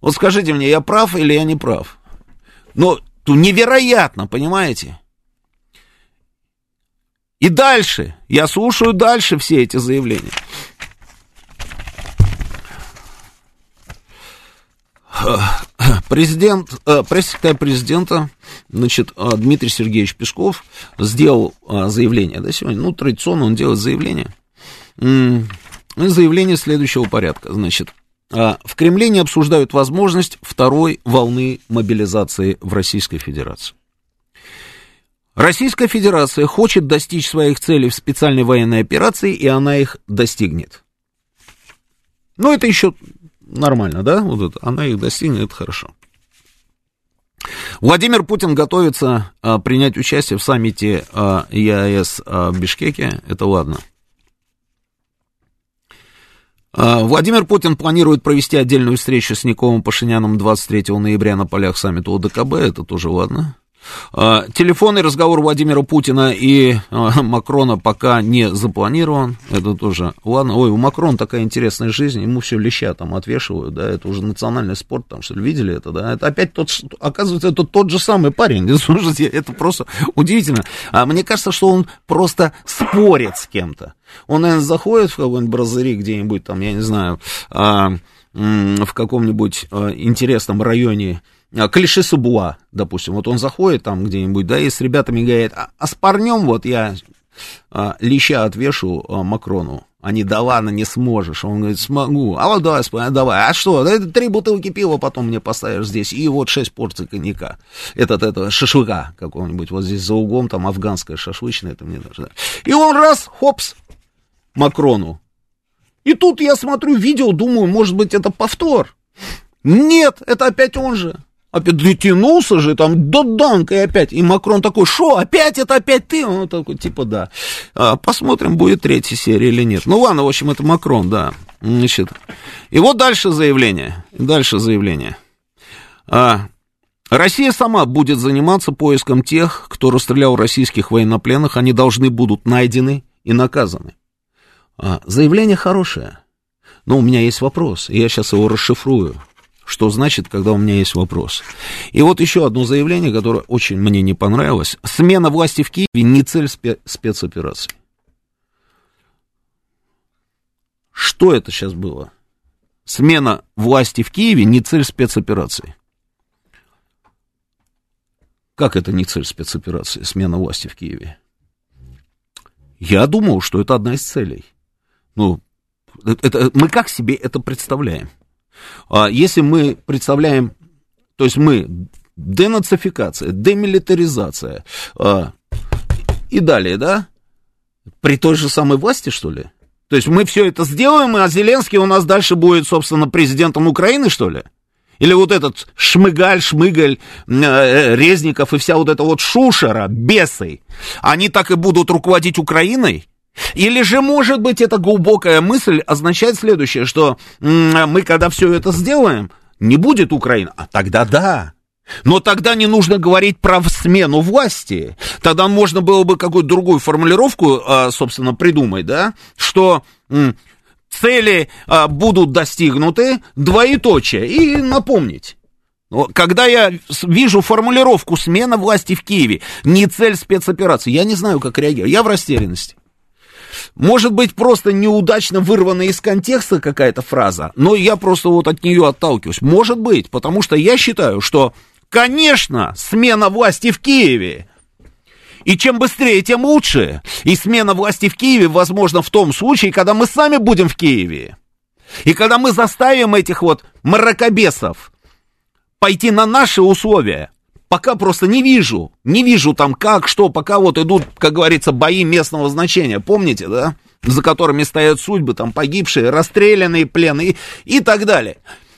[SPEAKER 1] Вот скажите мне, я прав или я не прав? Но то невероятно, понимаете? И дальше, я слушаю дальше все эти заявления. Президент, э, пресс-секретарь президента, значит, э, Дмитрий Сергеевич Песков сделал э, заявление, да, сегодня, ну, традиционно он делает заявление. Заявление следующего порядка, значит, в Кремле не обсуждают возможность второй волны мобилизации в Российской Федерации. Российская Федерация хочет достичь своих целей в специальной военной операции, и она их достигнет. Ну, это еще нормально, да? Вот это, она их достигнет, это хорошо. Владимир Путин готовится а, принять участие в саммите а, ЕАЭС а, в Бишкеке, это ладно. А, Владимир Путин планирует провести отдельную встречу с Николом Пашиняном 23 ноября на полях саммита ОДКБ, это тоже ладно. А, телефонный разговор Владимира Путина и а, Макрона пока не запланирован. Это тоже ладно. Ой, у Макрона такая интересная жизнь, ему все леща там отвешивают, да, это уже национальный спорт, там что ли, видели это, да? Это опять тот, оказывается, это тот же самый парень. Слушайте, это просто удивительно. А мне кажется, что он просто спорит с кем-то. Он, наверное, заходит в какой-нибудь бразари где-нибудь там, я не знаю, в каком-нибудь интересном районе а, Клише Субуа, допустим, вот он заходит там где-нибудь, да, и с ребятами говорит, а, а с парнем вот я а, леща отвешу а, Макрону. Они, да ладно, не сможешь. Он говорит, смогу. А вот давай, давай. А что? Да, три бутылки пива потом мне поставишь здесь. И вот шесть порций коньяка. Этот, это, шашлыка какого-нибудь. Вот здесь за углом там афганская шашлычная. Это мне да. И он раз, хопс, Макрону. И тут я смотрю видео, думаю, может быть, это повтор. Нет, это опять он же опять дотянулся же, там, до данка и опять. И Макрон такой, что, опять это опять ты? Он такой, типа, да. А, посмотрим, будет третья серия или нет. Ну, ладно, в общем, это Макрон, да. Значит, и вот дальше заявление. Дальше заявление. А, Россия сама будет заниматься поиском тех, кто расстрелял российских военнопленных. Они должны будут найдены и наказаны. А, заявление хорошее. Но у меня есть вопрос, и я сейчас его расшифрую что значит, когда у меня есть вопрос. И вот еще одно заявление, которое очень мне не понравилось. Смена власти в Киеве не цель спе- спецоперации. Что это сейчас было? Смена власти в Киеве не цель спецоперации. Как это не цель спецоперации, смена власти в Киеве? Я думал, что это одна из целей. Ну, это, мы как себе это представляем? А если мы представляем, то есть мы денацификация, демилитаризация а, и далее, да, при той же самой власти, что ли? То есть мы все это сделаем, а Зеленский у нас дальше будет, собственно, президентом Украины, что ли? Или вот этот Шмыгаль, Шмыгаль, э, Резников и вся вот эта вот шушера, бесы, они так и будут руководить Украиной? Или же, может быть, эта глубокая мысль означает следующее, что мы, когда все это сделаем, не будет Украины, а тогда да. Но тогда не нужно говорить про смену власти. Тогда можно было бы какую-то другую формулировку, а, собственно, придумать, да, что цели а, будут достигнуты, двоеточие, и напомнить. Когда я вижу формулировку «смена власти в Киеве», не цель спецоперации, я не знаю, как реагировать, я в растерянности. Может быть, просто неудачно вырванная из контекста какая-то фраза, но я просто вот от нее отталкиваюсь. Может быть, потому что я считаю, что, конечно, смена власти в Киеве и чем быстрее, тем лучше. И смена власти в Киеве возможно в том случае, когда мы сами будем в Киеве. И когда мы заставим этих вот мракобесов пойти на наши условия. Пока просто не вижу. Не вижу там как, что, пока вот идут, как говорится, бои местного значения. Помните, да? За которыми стоят судьбы, там погибшие, расстрелянные, пленные и так далее.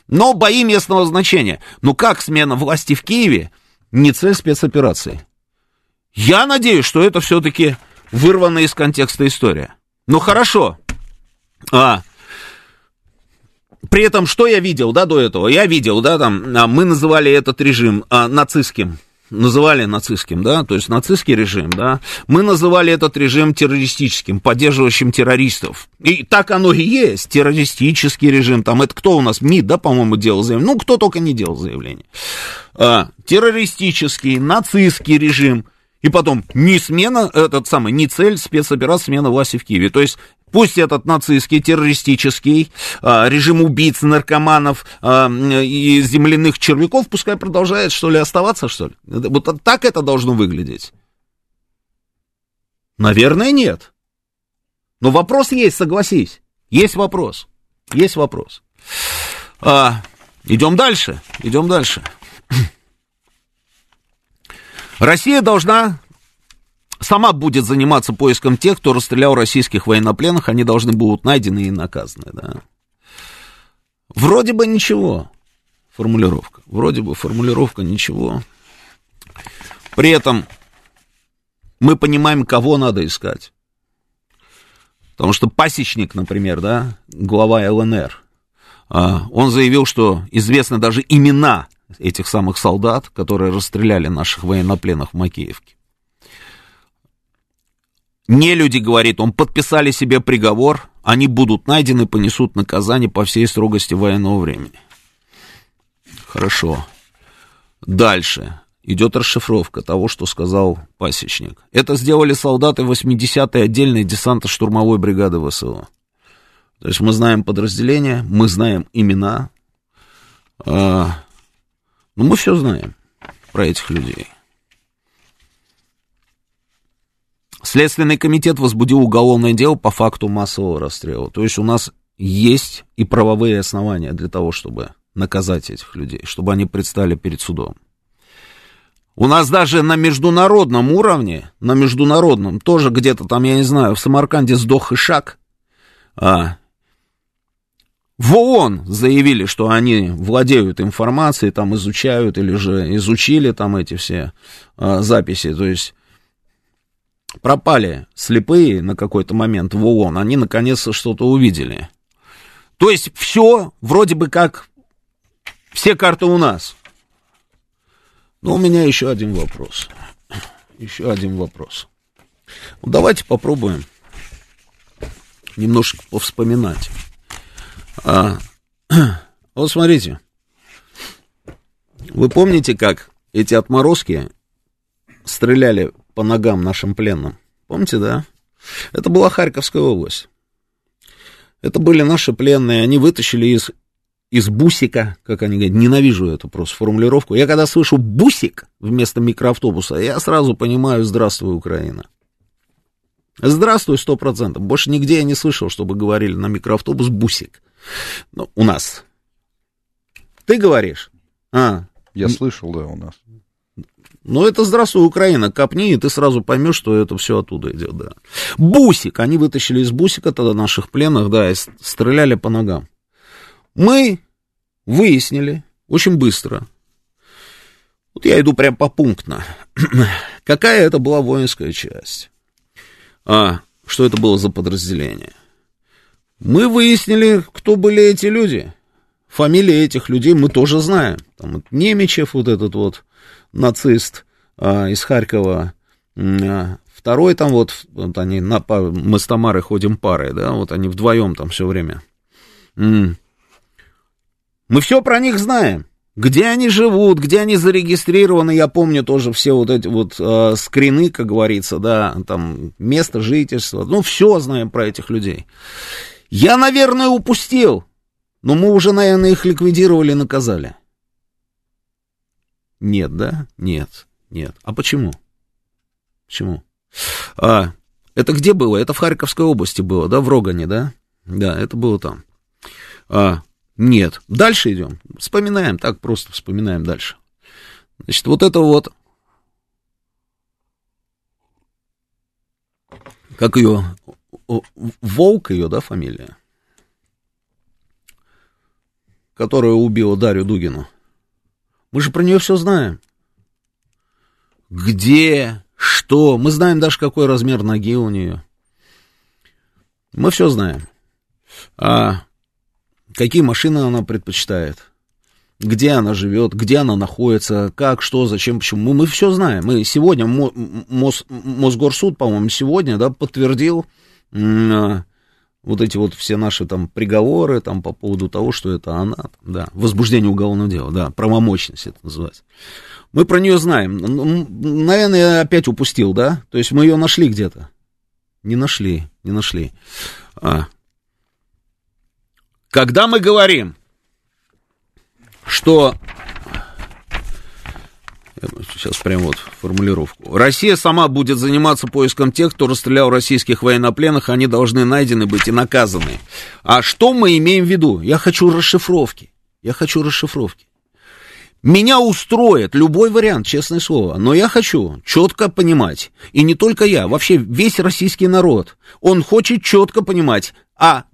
[SPEAKER 1] Но бои местного значения. Ну как смена власти в Киеве не цель спецоперации? Я надеюсь, что это все-таки вырванная из контекста история. Ну хорошо. А, при этом, что я видел, да, до этого? Я видел, да, там, а, мы называли этот режим а, нацистским называли нацистским, да, то есть нацистский режим, да, мы называли этот режим террористическим, поддерживающим террористов. И так оно и есть, террористический режим, там, это кто у нас, МИД, да, по-моему, делал заявление, ну, кто только не делал заявление. А, террористический, нацистский режим, и потом не смена, этот самый, не цель спецоперации смена власти в Киеве. То есть Пусть этот нацистский, террористический а, режим убийц, наркоманов а, и земляных червяков, пускай продолжает, что ли, оставаться, что ли? Вот так это должно выглядеть. Наверное, нет. Но вопрос есть, согласись. Есть вопрос. Есть вопрос. А, идем дальше. Идем дальше. Россия должна сама будет заниматься поиском тех, кто расстрелял российских военнопленных, они должны будут найдены и наказаны, да. Вроде бы ничего, формулировка, вроде бы формулировка ничего. При этом мы понимаем, кого надо искать. Потому что пасечник, например, да, глава ЛНР, а, он заявил, что известны даже имена этих самых солдат, которые расстреляли наших военнопленных в Макеевке. Не люди, говорит он, подписали себе приговор, они будут найдены, понесут наказание по всей строгости военного времени. Хорошо. Дальше. Идет расшифровка того, что сказал пасечник. Это сделали солдаты 80-й отдельной десантно-штурмовой бригады ВСУ. То есть мы знаем подразделения, мы знаем имена. Ну, мы все знаем про этих людей. Следственный комитет возбудил уголовное дело по факту массового расстрела. То есть у нас есть и правовые основания для того, чтобы наказать этих людей, чтобы они предстали перед судом. У нас даже на международном уровне, на международном, тоже где-то там, я не знаю, в Самарканде сдох Ишак, а, в ООН заявили, что они владеют информацией, там изучают или же изучили там эти все а, записи. То есть пропали слепые на какой-то момент в ООН, они наконец-то что-то увидели. То есть все вроде бы как все карты у нас. Но у меня еще один вопрос. Еще один вопрос. Ну, давайте попробуем немножко повспоминать. А, вот смотрите. Вы помните, как эти отморозки стреляли по ногам нашим пленным. Помните, да? Это была Харьковская область. Это были наши пленные, они вытащили из, из бусика, как они говорят, ненавижу эту просто формулировку. Я когда слышу бусик вместо микроавтобуса, я сразу понимаю, здравствуй, Украина. Здравствуй, сто процентов. Больше нигде я не слышал, чтобы говорили на микроавтобус бусик. Ну, у нас. Ты говоришь? А.
[SPEAKER 2] Я слышал, да, у нас.
[SPEAKER 1] Ну, это здравствуй, Украина, копни, и ты сразу поймешь, что это все оттуда идет, да. Бусик, они вытащили из бусика тогда наших пленных, да, и стреляли по ногам. Мы выяснили очень быстро, вот я иду прям по пунктно, какая это была воинская часть, а, что это было за подразделение. Мы выяснили, кто были эти люди. Фамилии этих людей мы тоже знаем. Там вот Немечев, вот этот вот, нацист а, из Харькова, а, второй там вот, вот они, на, мы с Тамарой ходим парой, да, вот они вдвоем там все время. Мы все про них знаем. Где они живут, где они зарегистрированы, я помню тоже все вот эти вот э, скрины, как говорится, да, там место жительства, ну, все знаем про этих людей. Я, наверное, упустил, но мы уже, наверное, их ликвидировали и наказали. Нет, да? Нет, нет. А почему? Почему? А, это где было? Это в Харьковской области было, да, в Рогане, да? Да, это было там. А, нет. Дальше идем. Вспоминаем, так просто вспоминаем дальше. Значит, вот это вот. Как ее? Волк ее, да, фамилия? Которая убила Дарью Дугину. Мы же про нее все знаем. Где? Что? Мы знаем даже, какой размер ноги у нее. Мы все знаем. А какие машины она предпочитает, где она живет, где она находится, как, что, зачем, почему. Мы, мы все знаем. Мы сегодня, Мос, Мосгорсуд, по-моему, сегодня да, подтвердил вот эти вот все наши там приговоры там по поводу того, что это она, да, возбуждение уголовного дела, да, правомощность это называется. Мы про нее знаем. Наверное, я опять упустил, да? То есть мы ее нашли где-то. Не нашли, не нашли. А, когда мы говорим, что... Сейчас прям вот формулировку. Россия сама будет заниматься поиском тех, кто расстрелял российских военнопленных, они должны найдены быть и наказаны. А что мы имеем в виду? Я хочу расшифровки. Я хочу расшифровки. Меня устроит любой вариант, честное слово, но я хочу четко понимать, и не только я, вообще весь российский народ, он хочет четко понимать, а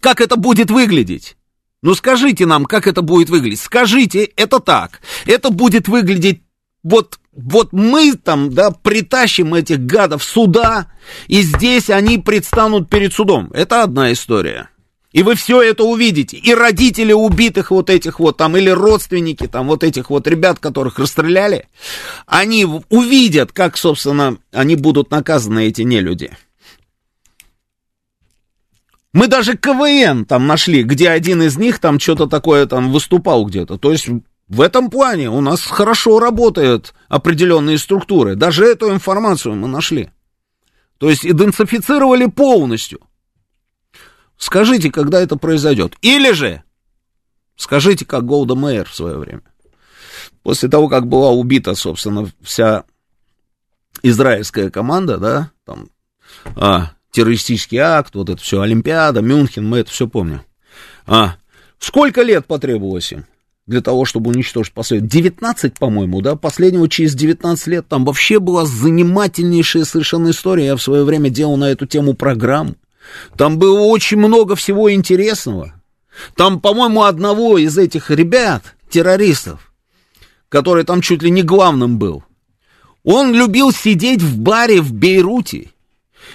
[SPEAKER 1] как это будет выглядеть? Ну скажите нам, как это будет выглядеть. Скажите, это так. Это будет выглядеть вот, вот мы там, да, притащим этих гадов сюда, и здесь они предстанут перед судом. Это одна история. И вы все это увидите. И родители убитых вот этих вот там, или родственники там вот этих вот ребят, которых расстреляли, они увидят, как, собственно, они будут наказаны, эти нелюди. Мы даже КВН там нашли, где один из них там что-то такое там выступал где-то. То есть в этом плане у нас хорошо работают определенные структуры. Даже эту информацию мы нашли. То есть идентифицировали полностью. Скажите, когда это произойдет. Или же скажите, как Голда Мейер в свое время. После того, как была убита, собственно, вся израильская команда, да, там, а, террористический акт, вот это все, Олимпиада, Мюнхен, мы это все помним. А, сколько лет потребовалось им для того, чтобы уничтожить последнего? 19, по-моему, да, последнего через 19 лет. Там вообще была занимательнейшая совершенно история. Я в свое время делал на эту тему программу. Там было очень много всего интересного. Там, по-моему, одного из этих ребят, террористов, который там чуть ли не главным был, он любил сидеть в баре в Бейруте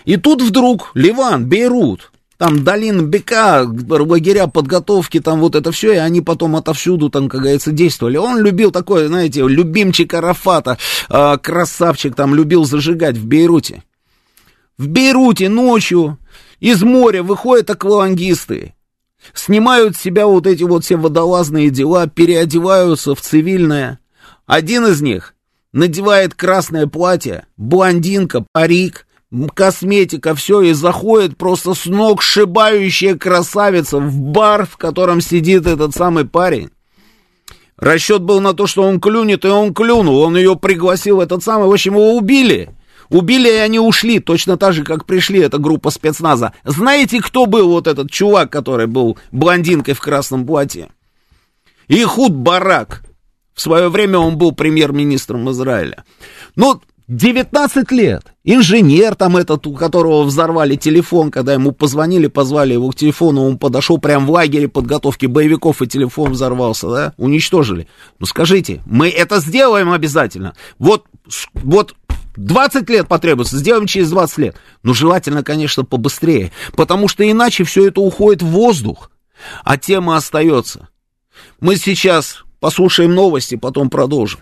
[SPEAKER 1] и тут вдруг Ливан, Бейрут, там долина Бека, лагеря подготовки, там вот это все, и они потом отовсюду, там, как говорится, действовали. Он любил такой, знаете, любимчик Арафата, э, красавчик, там, любил зажигать в Бейруте. В Бейруте ночью из моря выходят аквалангисты, снимают с себя вот эти вот все водолазные дела, переодеваются в цивильное. Один из них надевает красное платье, блондинка, парик, косметика, все, и заходит просто с ног сшибающая красавица в бар, в котором сидит этот самый парень. Расчет был на то, что он клюнет, и он клюнул. Он ее пригласил, этот самый, в общем, его убили. Убили, и они ушли, точно так же, как пришли эта группа спецназа. Знаете, кто был вот этот чувак, который был блондинкой в красном платье? Ихуд Барак. В свое время он был премьер-министром Израиля. Ну, 19 лет. Инженер там этот, у которого взорвали телефон, когда ему позвонили, позвали его к телефону, он подошел прямо в лагере подготовки боевиков, и телефон взорвался, да? Уничтожили. Ну скажите, мы это сделаем обязательно. Вот, вот 20 лет потребуется, сделаем через 20 лет. Но желательно, конечно, побыстрее, потому что иначе все это уходит в воздух, а тема остается. Мы сейчас послушаем новости, потом продолжим.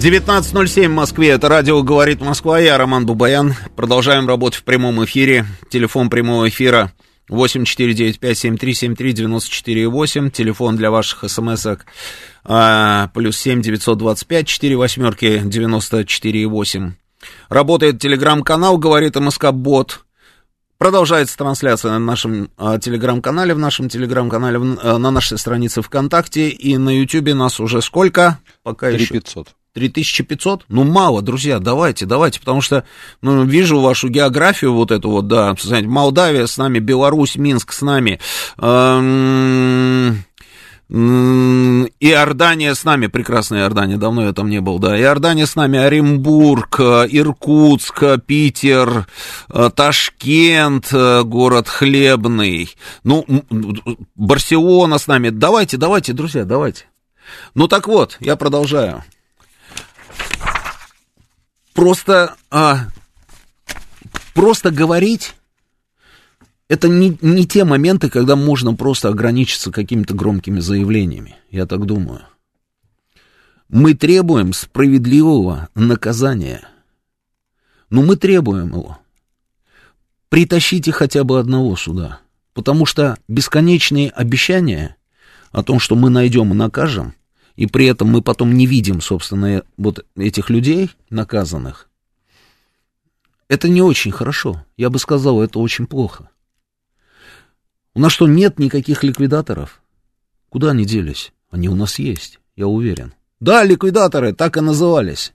[SPEAKER 1] 19.07 в Москве. Это радио «Говорит Москва». Я Роман Бабаян. Продолжаем работать в прямом эфире. Телефон прямого эфира 8495-7373-94,8. Телефон для ваших смс-ок а, плюс 7 925 4 восьмерки 94,8. Работает телеграм-канал «Говорит МСК Бот». Продолжается трансляция на нашем э, телеграм-канале, в нашем телеграм-канале, э, на нашей странице ВКонтакте и на Ютьюбе нас уже сколько?
[SPEAKER 2] Пока 3500.
[SPEAKER 1] еще. 3500? Ну, мало, друзья, давайте, давайте, потому что, ну, вижу вашу географию вот эту вот, да, знаете, Молдавия с нами, Беларусь, Минск с нами, эм, Иордания с нами, прекрасная Иордания, давно я там не был, да. Иордания с нами, Оренбург, Иркутск, Питер, э, Ташкент, э, город Хлебный, ну, Барселона с нами. Давайте, давайте, друзья, давайте. Ну так вот, я продолжаю. Просто, а, просто говорить это не, не те моменты, когда можно просто ограничиться какими-то громкими заявлениями, я так думаю. Мы требуем справедливого наказания. Ну, мы требуем его. Притащите хотя бы одного сюда. Потому что бесконечные обещания о том, что мы найдем и накажем, и при этом мы потом не видим, собственно, вот этих людей наказанных, это не очень хорошо. Я бы сказал, это очень плохо. У нас что, нет никаких ликвидаторов? Куда они делись? Они у нас есть, я уверен. Да, ликвидаторы, так и назывались.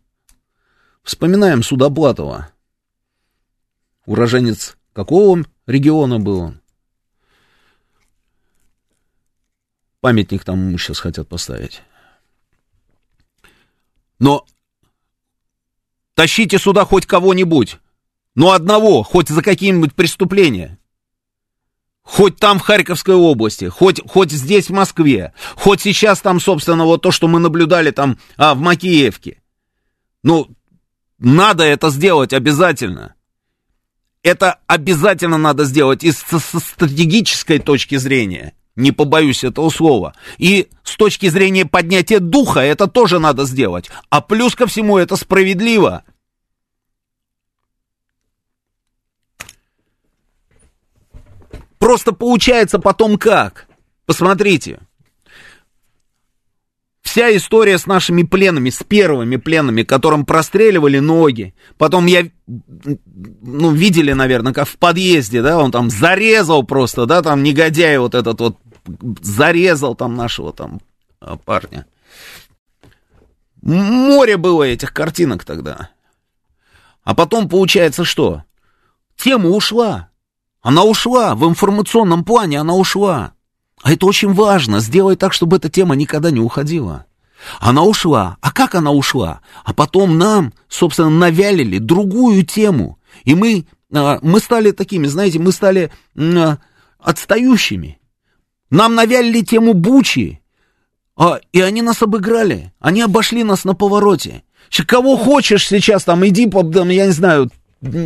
[SPEAKER 1] Вспоминаем Судоплатова. Уроженец какого региона был он? Памятник там ему сейчас хотят поставить. Но тащите сюда хоть кого-нибудь. Ну, одного, хоть за какие-нибудь преступления. Хоть там в Харьковской области, хоть, хоть здесь в Москве, хоть сейчас там, собственно, вот то, что мы наблюдали там а, в Макеевке. Ну, надо это сделать обязательно. Это обязательно надо сделать и со, со стратегической точки зрения. Не побоюсь этого слова. И с точки зрения поднятия духа это тоже надо сделать. А плюс ко всему это справедливо. Просто получается потом как? Посмотрите. Вся история с нашими пленами, с первыми пленами, которым простреливали ноги. Потом я, ну, видели, наверное, как в подъезде, да, он там зарезал просто, да, там негодяй вот этот вот, зарезал там нашего там а, парня. Море было этих картинок тогда. А потом получается что? Тема ушла. Она ушла, в информационном плане она ушла. А это очень важно, сделай так, чтобы эта тема никогда не уходила. Она ушла. А как она ушла? А потом нам, собственно, навялили другую тему. И мы, а, мы стали такими, знаете, мы стали а, отстающими. Нам навялили тему Бучи, а, и они нас обыграли. Они обошли нас на повороте. Кого хочешь сейчас там, иди, там, я не знаю,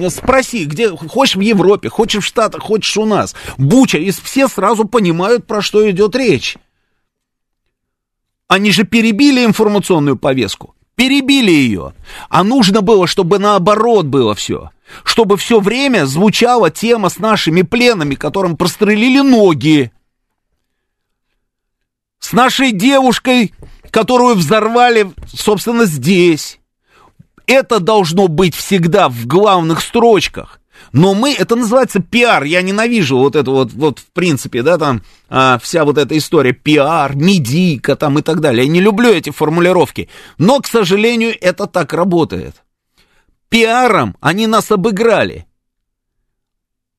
[SPEAKER 1] Спроси, где хочешь в Европе, хочешь в Штатах, хочешь у нас. Буча, и все сразу понимают, про что идет речь. Они же перебили информационную повестку. Перебили ее. А нужно было, чтобы наоборот было все. Чтобы все время звучала тема с нашими пленами, которым прострелили ноги. С нашей девушкой, которую взорвали, собственно, здесь. Это должно быть всегда в главных строчках. Но мы, это называется пиар, я ненавижу вот это вот, вот в принципе, да, там, а, вся вот эта история, пиар, медийка там и так далее. Я не люблю эти формулировки, но, к сожалению, это так работает. Пиаром они нас обыграли.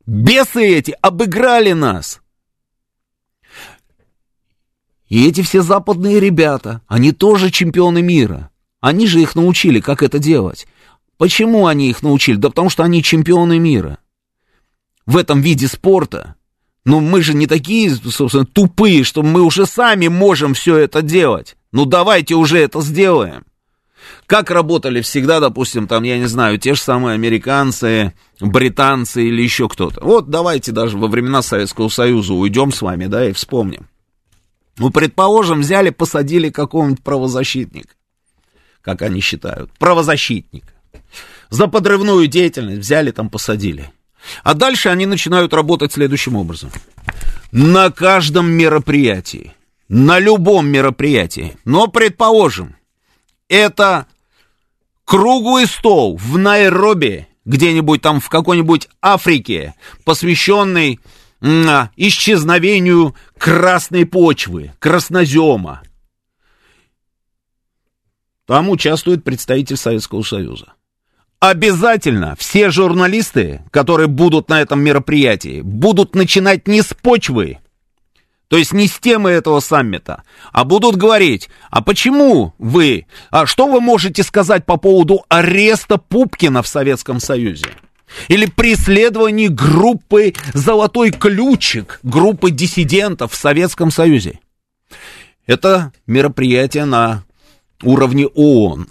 [SPEAKER 1] Бесы эти обыграли нас. И эти все западные ребята, они тоже чемпионы мира. Они же их научили, как это делать. Почему они их научили? Да потому что они чемпионы мира в этом виде спорта. Но мы же не такие, собственно, тупые, что мы уже сами можем все это делать. Ну давайте уже это сделаем. Как работали всегда, допустим, там, я не знаю, те же самые американцы, британцы или еще кто-то. Вот давайте даже во времена Советского Союза уйдем с вами, да, и вспомним. Ну, предположим, взяли, посадили какого-нибудь правозащитника, как они считают, правозащитника. За подрывную деятельность взяли, там посадили. А дальше они начинают работать следующим образом. На каждом мероприятии, на любом мероприятии, но, предположим, это круглый стол в Найроби, где-нибудь там в какой-нибудь Африке, посвященный исчезновению красной почвы, краснозема. Там участвует представитель Советского Союза. Обязательно все журналисты, которые будут на этом мероприятии, будут начинать не с почвы, то есть не с темы этого саммита, а будут говорить, а почему вы, а что вы можете сказать по поводу ареста Пупкина в Советском Союзе? Или преследований группы «Золотой ключик», группы диссидентов в Советском Союзе. Это мероприятие на уровне ООН.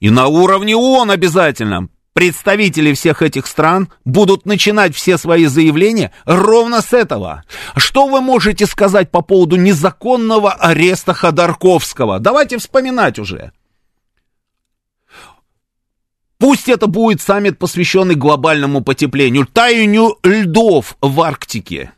[SPEAKER 1] И на уровне ООН обязательно представители всех этих стран будут начинать все свои заявления ровно с этого. Что вы можете сказать по поводу незаконного ареста Ходорковского? Давайте вспоминать уже. Пусть это будет саммит, посвященный глобальному потеплению, таянию льдов в Арктике.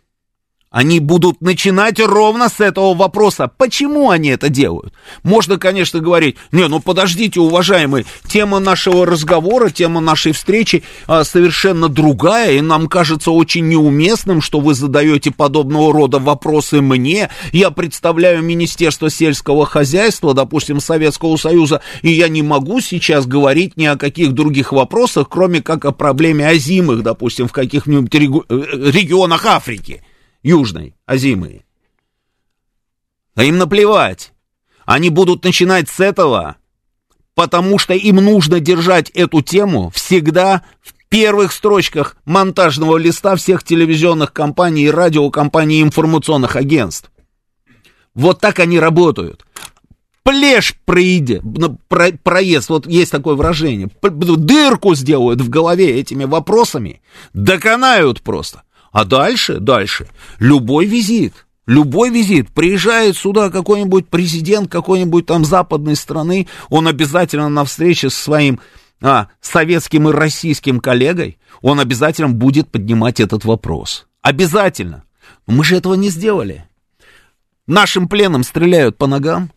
[SPEAKER 1] Они будут начинать ровно с этого вопроса. Почему они это делают? Можно, конечно, говорить, не, ну подождите, уважаемые, тема нашего разговора, тема нашей встречи а, совершенно другая, и нам кажется очень неуместным, что вы задаете подобного рода вопросы мне. Я представляю Министерство сельского хозяйства, допустим, Советского Союза, и я не могу сейчас говорить ни о каких других вопросах, кроме как о проблеме озимых, допустим, в каких-нибудь э, регионах Африки южной, озимые. А им наплевать. Они будут начинать с этого, потому что им нужно держать эту тему всегда в первых строчках монтажного листа всех телевизионных компаний и радиокомпаний информационных агентств. Вот так они работают. Плешь проеде, про, проезд, вот есть такое выражение, дырку сделают в голове этими вопросами, доконают просто. А дальше, дальше, любой визит, любой визит, приезжает сюда какой-нибудь президент какой-нибудь там западной страны, он обязательно на встрече со своим а, советским и российским коллегой, он обязательно будет поднимать этот вопрос. Обязательно. Но мы же этого не сделали. Нашим пленным стреляют по ногам,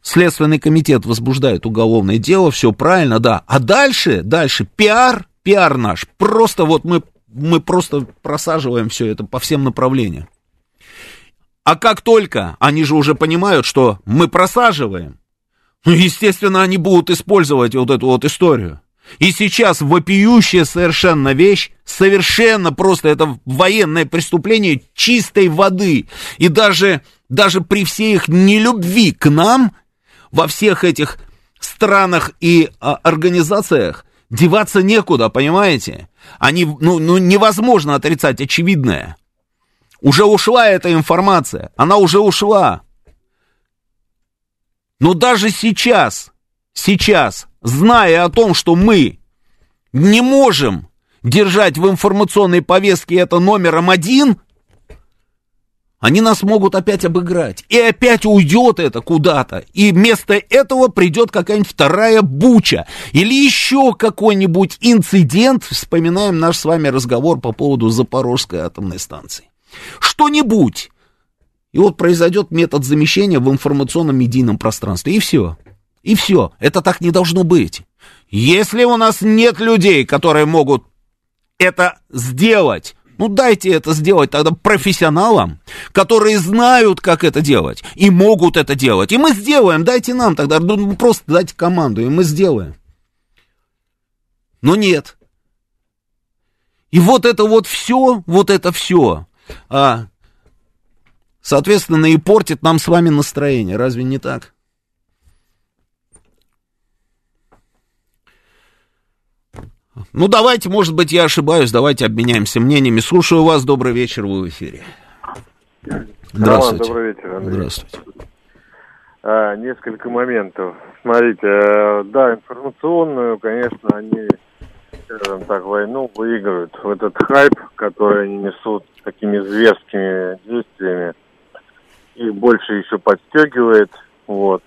[SPEAKER 1] Следственный комитет возбуждает уголовное дело, все правильно, да. А дальше, дальше, пиар, пиар наш. Просто вот мы мы просто просаживаем все это по всем направлениям. А как только они же уже понимают, что мы просаживаем, ну, естественно, они будут использовать вот эту вот историю. И сейчас вопиющая совершенно вещь, совершенно просто это военное преступление чистой воды. И даже, даже при всей их нелюбви к нам, во всех этих странах и а, организациях, деваться некуда, понимаете? Они, ну, ну, невозможно отрицать очевидное. Уже ушла эта информация, она уже ушла. Но даже сейчас, сейчас, зная о том, что мы не можем держать в информационной повестке это номером один, они нас могут опять обыграть. И опять уйдет это куда-то. И вместо этого придет какая-нибудь вторая буча. Или еще какой-нибудь инцидент. Вспоминаем наш с вами разговор по поводу Запорожской атомной станции. Что-нибудь. И вот произойдет метод замещения в информационном медийном пространстве. И все. И все. Это так не должно быть. Если у нас нет людей, которые могут это сделать, ну дайте это сделать тогда профессионалам, которые знают, как это делать, и могут это делать. И мы сделаем, дайте нам тогда, ну, просто дайте команду, и мы сделаем. Но нет. И вот это вот все, вот это все, а, соответственно, и портит нам с вами настроение. Разве не так? Ну, давайте, может быть, я ошибаюсь, давайте обменяемся мнениями. Слушаю вас, добрый вечер, вы в эфире.
[SPEAKER 2] Здравствуйте. добрый вечер,
[SPEAKER 1] Андрей. Здравствуйте.
[SPEAKER 2] А, несколько моментов. Смотрите, э, да, информационную, конечно, они, скажем так, войну выигрывают. В этот хайп, который они несут такими зверскими действиями, их больше еще подстегивает. Вот.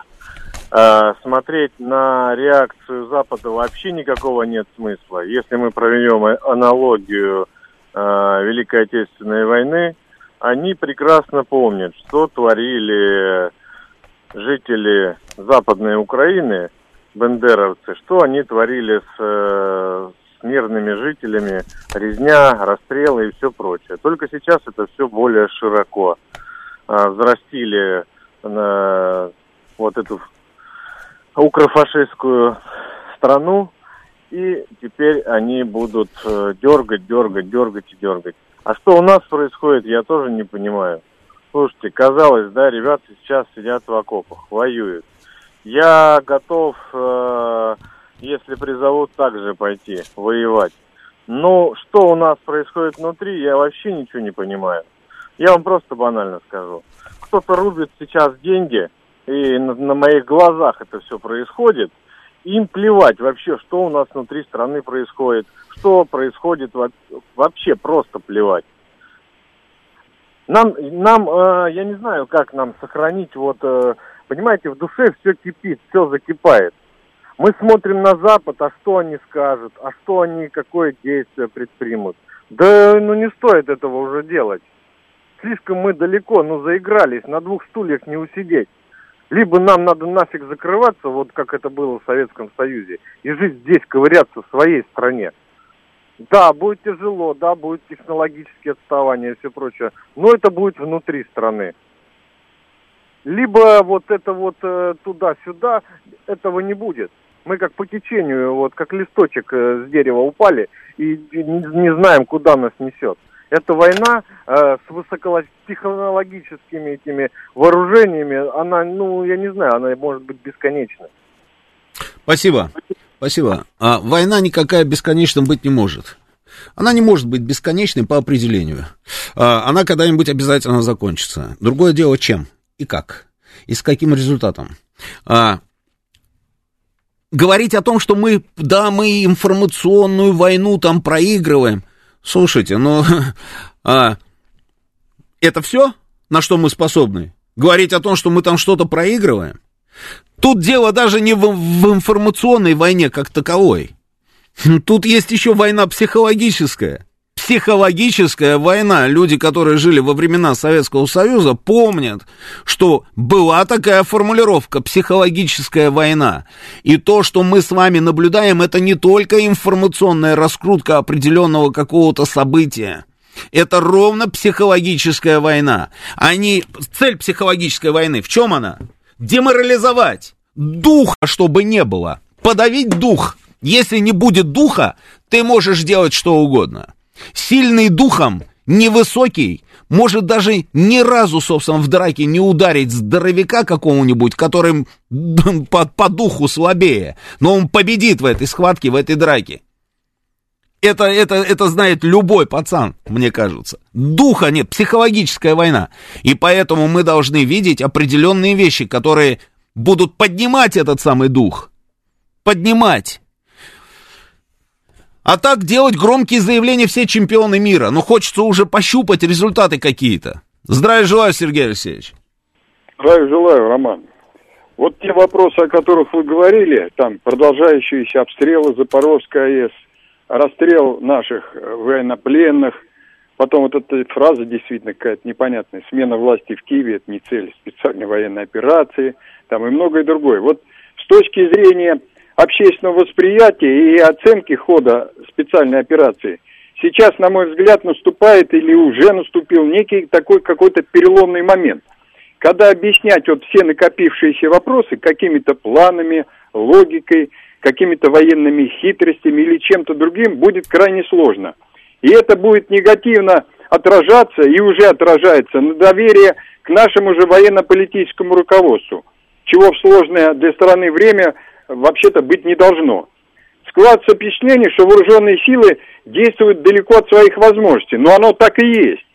[SPEAKER 2] А, смотреть на реакцию Запада вообще никакого нет смысла. Если мы проведем аналогию а, Великой Отечественной войны, они прекрасно помнят, что творили жители Западной Украины, бендеровцы, что они творили с, э, с мирными жителями, резня, расстрелы и все прочее. Только сейчас это все более широко. А, взрастили вот эту укрофашистскую страну, и теперь они будут э, дергать, дергать, дергать и дергать. А что у нас происходит, я тоже не понимаю. Слушайте, казалось, да, ребята сейчас сидят в окопах, воюют. Я готов, э, если призовут, также пойти воевать. Но что у нас происходит внутри, я вообще ничего не понимаю. Я вам просто банально скажу. Кто-то рубит сейчас деньги, и на, на моих глазах это все происходит. Им плевать вообще, что у нас внутри страны происходит, что происходит вообще просто плевать. Нам, нам э, я не знаю, как нам сохранить, вот, э, понимаете, в душе все кипит, все закипает. Мы смотрим на Запад, а что они скажут, а что они, какое действие предпримут. Да, ну не стоит этого уже делать. Слишком мы далеко, ну заигрались, на двух стульях не усидеть. Либо нам надо нафиг закрываться, вот как это было в Советском Союзе, и жить здесь, ковыряться в своей стране. Да, будет тяжело, да, будет технологические отставания и все прочее, но это будет внутри страны. Либо вот это вот э, туда-сюда, этого не будет. Мы как по течению, вот как листочек э, с дерева упали и не, не знаем, куда нас несет. Эта война э, с высокотехнологическими этими вооружениями, она, ну, я не знаю, она может быть бесконечной.
[SPEAKER 1] Спасибо. Спасибо. А война никакая бесконечным быть не может. Она не может быть бесконечной по определению. А, она когда-нибудь обязательно закончится. Другое дело, чем и как. И с каким результатом. А, говорить о том, что мы, да, мы информационную войну там проигрываем. Слушайте, ну, а, это все, на что мы способны? Говорить о том, что мы там что-то проигрываем? Тут дело даже не в, в информационной войне как таковой. Тут есть еще война психологическая. Психологическая война. Люди, которые жили во времена Советского Союза, помнят, что была такая формулировка «психологическая война». И то, что мы с вами наблюдаем, это не только информационная раскрутка определенного какого-то события. Это ровно психологическая война. Они... Цель психологической войны в чем она? деморализовать. Духа, чтобы не было. Подавить дух. Если не будет духа, ты можешь делать что угодно. Сильный духом, невысокий, может даже ни разу, собственно, в драке не ударить здоровяка какого-нибудь, который по, по духу слабее, но он победит в этой схватке, в этой драке. Это, это, это знает любой пацан, мне кажется. Духа нет, психологическая война. И поэтому мы должны видеть определенные вещи, которые будут поднимать этот самый дух. Поднимать. А так делать громкие заявления все чемпионы мира. Но хочется уже пощупать результаты какие-то. Здравия желаю, Сергей Алексеевич.
[SPEAKER 4] Здравия желаю, Роман. Вот те вопросы, о которых вы говорили, там продолжающиеся обстрелы Запорожской АЭС, расстрел наших э, военнопленных, потом вот эта фраза действительно какая-то непонятная, смена власти в Киеве, это не цель специальной военной операции, там и многое другое. Вот с точки зрения общественного восприятия и оценки хода специальной операции, сейчас, на мой взгляд, наступает или уже наступил некий такой какой-то переломный момент. Когда объяснять вот все накопившиеся вопросы какими-то планами, логикой, какими-то военными хитростями или чем-то другим будет крайне сложно. И это будет негативно отражаться и уже отражается на доверие к нашему же военно-политическому руководству, чего в сложное для страны время вообще-то быть не должно. складывается впечатление, что вооруженные силы действуют далеко от своих возможностей. Но оно так и есть.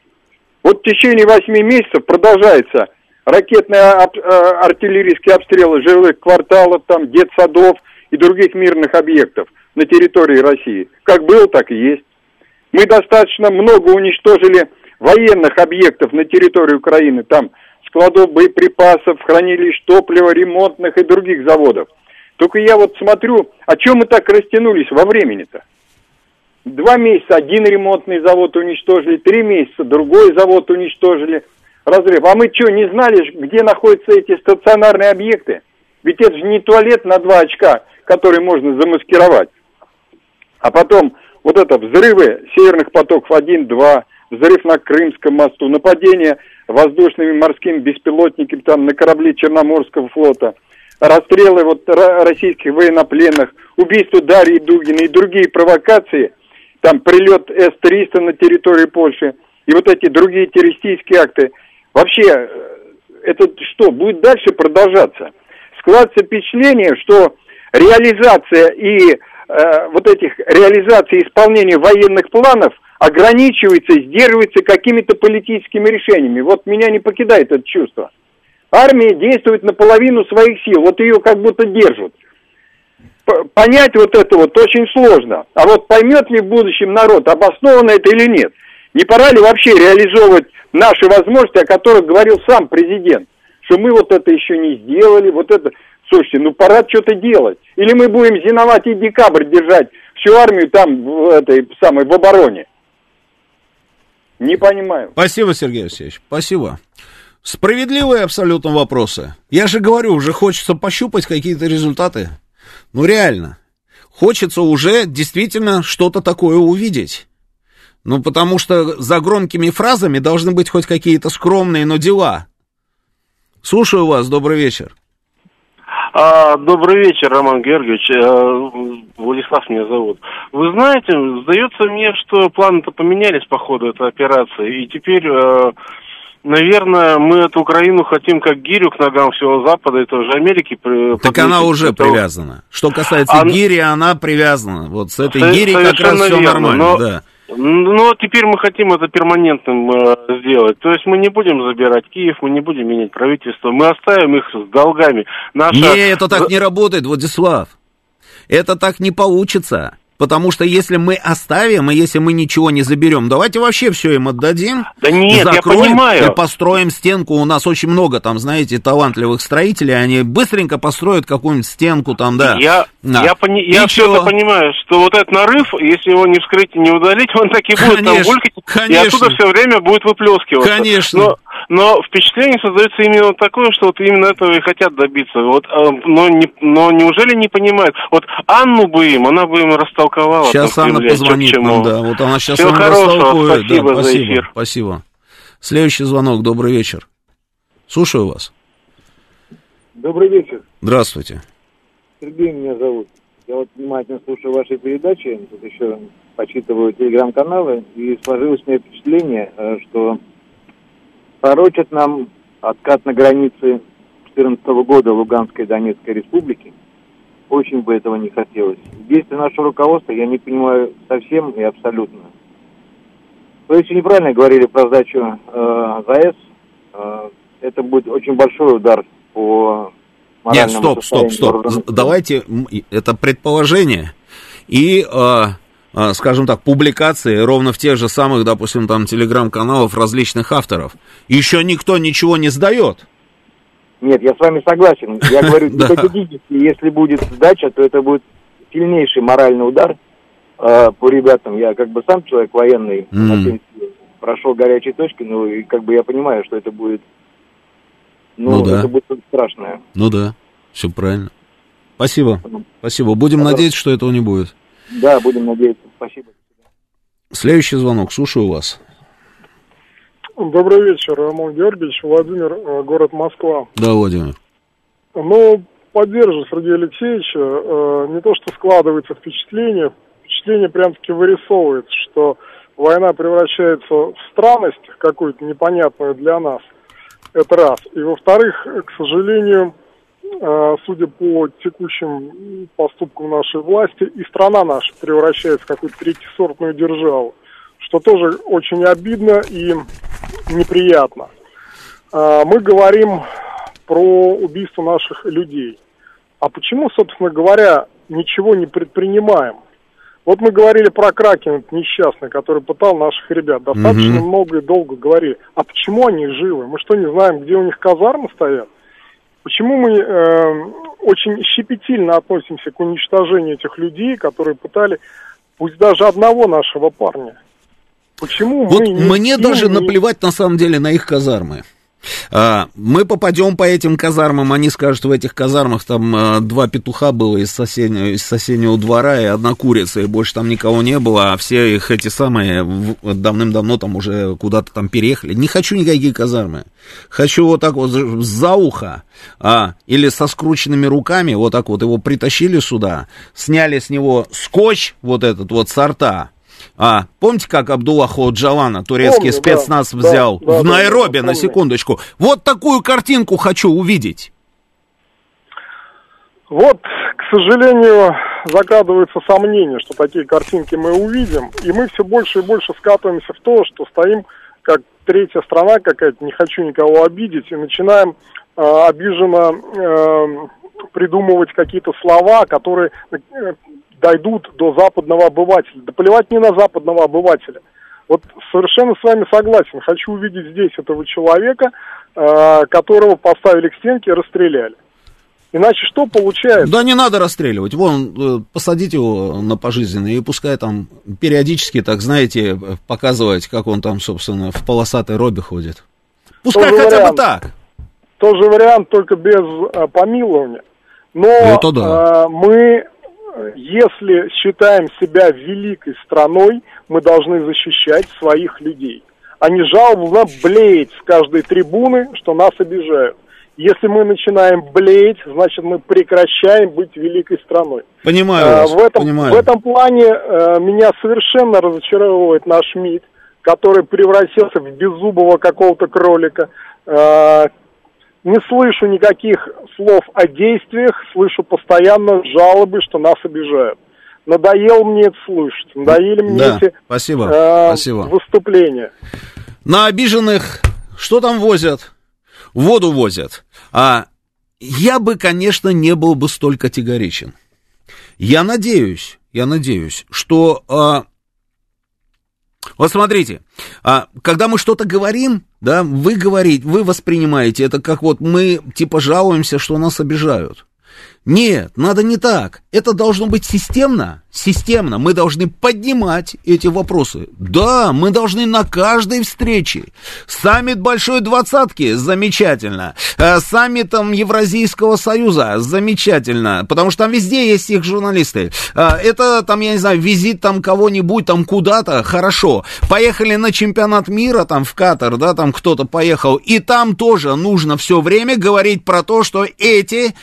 [SPEAKER 4] Вот в течение восьми месяцев продолжается ракетные э, артиллерийские обстрелы жилых кварталов, там, детсадов и других мирных объектов на территории России. Как было, так и есть. Мы достаточно много уничтожили военных объектов на территории Украины, там складов боеприпасов, хранилищ топлива, ремонтных и других заводов. Только я вот смотрю, а чем мы так растянулись во времени-то? Два месяца один ремонтный завод уничтожили, три месяца другой завод уничтожили. Разрыв. А мы что, не знали, где находятся эти стационарные объекты? Ведь это же не туалет на два очка, который можно замаскировать. А потом вот это взрывы северных потоков 1-2, взрыв на Крымском мосту, нападение воздушными морскими беспилотниками там на корабли Черноморского флота, расстрелы вот российских военнопленных, убийство Дарьи Дугина и другие провокации, там прилет С-300 на территории Польши и вот эти другие террористические акты. Вообще, э, это что, будет дальше продолжаться? Складывается впечатление, что реализация и э, вот этих реализации исполнения военных планов – ограничивается, сдерживается какими-то политическими решениями. Вот меня не покидает это чувство. Армия действует наполовину своих сил, вот ее как будто держат. Понять вот это вот очень сложно. А вот поймет ли в будущем народ, обоснованно это или нет? Не пора ли вообще реализовывать наши возможности, о которых говорил сам президент? Что мы вот это еще не сделали, вот это... Слушайте, ну пора что-то делать. Или мы будем зиновать и декабрь держать всю армию там, в этой самой, в обороне. Не понимаю.
[SPEAKER 1] Спасибо, Сергей Алексеевич. Спасибо. Справедливые абсолютно вопросы. Я же говорю, уже хочется пощупать какие-то результаты. Ну, реально. Хочется уже действительно что-то такое увидеть. Ну, потому что за громкими фразами должны быть хоть какие-то скромные, но дела. Слушаю вас, добрый вечер.
[SPEAKER 5] А, добрый вечер, Роман Георгиевич. А, Владислав меня зовут. Вы знаете, сдается мне, что планы-то поменялись по ходу этой операции. И теперь, а, наверное, мы эту Украину хотим как гирю к ногам всего Запада и тоже Америки.
[SPEAKER 1] Так она уже того... привязана. Что касается а... гири, она привязана. Вот с этой гири как раз все нормально. Но... Да.
[SPEAKER 5] Ну, теперь мы хотим это перманентным э, сделать. То есть мы не будем забирать Киев, мы не будем менять правительство, мы оставим их с долгами.
[SPEAKER 1] Наша... Не, это так не работает, Владислав. Это так не получится. Потому что если мы оставим, и если мы ничего не заберем, давайте вообще все им отдадим.
[SPEAKER 5] Да нет, закроем, я понимаю.
[SPEAKER 1] И построим стенку. У нас очень много там, знаете, талантливых строителей. Они быстренько построят какую-нибудь стенку там, да.
[SPEAKER 5] Я, да. я, пони, я все это понимаю, что вот этот нарыв, если его не вскрыть и не удалить, он так и будет конечно, там булькать. Конечно. И оттуда все время будет выплескиваться.
[SPEAKER 1] Конечно.
[SPEAKER 5] Но но впечатление создается именно такое, что вот именно этого и хотят добиться. Вот, э, но, не, но неужели не понимают? Вот Анну бы им, она бы им растолковала.
[SPEAKER 1] Сейчас там, Анна позвонит нам, да. Вот она сейчас
[SPEAKER 5] Всего хорошего, растолкует. Спасибо,
[SPEAKER 1] да,
[SPEAKER 5] спасибо за эфир.
[SPEAKER 1] Спасибо. Следующий звонок. Добрый вечер. Слушаю вас.
[SPEAKER 6] Добрый вечер.
[SPEAKER 1] Здравствуйте.
[SPEAKER 6] Сергей меня зовут. Я вот внимательно слушаю ваши передачи, тут еще почитываю телеграм-каналы, и сложилось мне впечатление, э, что пророчат нам откат на границе 2014 года Луганской и Донецкой республики. Очень бы этого не хотелось. Действия нашего руководства я не понимаю совсем и абсолютно. Вы очень неправильно говорили про сдачу э, ЗАЭС. Э, это будет очень большой удар по
[SPEAKER 1] Нет, стоп, стоп, стоп. Давайте, это предположение. И э, скажем так, публикации ровно в тех же самых, допустим, там, телеграм-каналов различных авторов. Еще никто ничего не сдает.
[SPEAKER 6] Нет, я с вами согласен. Я говорю, гипотетически, если будет сдача, то это будет сильнейший моральный удар э, по ребятам. Я как бы сам человек военный, mm. прошел горячие точки, ну и как бы я понимаю, что это будет, ну, ну да. это будет страшное.
[SPEAKER 1] Ну да, все правильно. Спасибо, спасибо. Будем Пожалуйста. надеяться, что этого не будет.
[SPEAKER 6] Да, будем надеяться. Спасибо.
[SPEAKER 1] Следующий звонок. Слушаю вас.
[SPEAKER 7] Добрый вечер, Роман Георгиевич, Владимир, э, город Москва.
[SPEAKER 1] Да, Владимир.
[SPEAKER 7] Ну, поддерживаю Сергея Алексеевича. Э, не то, что складывается впечатление, впечатление прям-таки вырисовывается, что война превращается в странность какую-то непонятную для нас. Это раз. И во-вторых, к сожалению, судя по текущим поступкам нашей власти, и страна наша превращается в какую-то третьесортную державу, что тоже очень обидно и неприятно. Э, мы говорим про убийство наших людей. А почему, собственно говоря, ничего не предпринимаем? Вот мы говорили про Кракен, несчастный, который пытал наших ребят. Достаточно угу. много и долго говорили. А почему они живы? Мы что, не знаем, где у них казармы стоят? Почему мы э, очень щепетильно относимся к уничтожению этих людей, которые пытали, пусть даже одного нашего парня? Почему
[SPEAKER 1] вот мы... Мне не, даже не... наплевать на самом деле на их казармы. А, мы попадем по этим казармам, они скажут, в этих казармах там а, два петуха было из соседнего, из соседнего двора и одна курица, и больше там никого не было, а все их эти самые давным-давно там уже куда-то там переехали. Не хочу никакие казармы. Хочу вот так вот за ухо, а, или со скрученными руками, вот так вот его притащили сюда, сняли с него скотч, вот этот вот сорта, а, помните, как Абдулла Ходжалана, турецкий Помню, спецназ, да, взял да, в да, Найроби, да, на секундочку? Вот такую картинку хочу увидеть.
[SPEAKER 7] Вот, к сожалению, закрадывается сомнение, что такие картинки мы увидим, и мы все больше и больше скатываемся в то, что стоим как третья страна какая-то, не хочу никого обидеть, и начинаем э, обиженно э, придумывать какие-то слова, которые э, дойдут до западного обывателя. Да плевать не на западного обывателя. Вот совершенно с вами согласен. Хочу увидеть здесь этого человека, э, которого поставили к стенке и расстреляли. Иначе что получается?
[SPEAKER 1] Да не надо расстреливать. Вон, э, посадить его на пожизненное и пускай там периодически, так знаете, показывать, как он там, собственно, в полосатой робе ходит. Пускай Тоже хотя вариант. бы так.
[SPEAKER 7] Тоже вариант, только без а, помилования. Но Это да. мы если считаем себя великой страной, мы должны защищать своих людей, а не жалобно блеять с каждой трибуны, что нас обижают. Если мы начинаем блеять, значит мы прекращаем быть великой страной.
[SPEAKER 1] Понимаю а, вас,
[SPEAKER 7] в этом,
[SPEAKER 1] понимаю.
[SPEAKER 7] В этом плане а, меня совершенно разочаровывает наш МИД, который превратился в беззубого какого-то кролика, а, не слышу никаких слов о действиях, слышу постоянно жалобы, что нас обижают. Надоело мне это слышать, надоели мне да, эти
[SPEAKER 1] спасибо, э, спасибо.
[SPEAKER 7] выступления.
[SPEAKER 1] На обиженных что там возят? Воду возят. А я бы, конечно, не был бы столь категоричен. Я надеюсь, я надеюсь, что а, вот смотрите, а, когда мы что-то говорим, да, вы говорите, вы воспринимаете это как вот мы типа жалуемся, что нас обижают. Нет, надо не так. Это должно быть системно, системно. Мы должны поднимать эти вопросы. Да, мы должны на каждой встрече. Саммит Большой Двадцатки, замечательно. Э, саммитом Евразийского Союза, замечательно. Потому что там везде есть их журналисты. Э, это там, я не знаю, визит там кого-нибудь там куда-то, хорошо. Поехали на чемпионат мира там в Катар, да, там кто-то поехал. И там тоже нужно все время говорить про то, что эти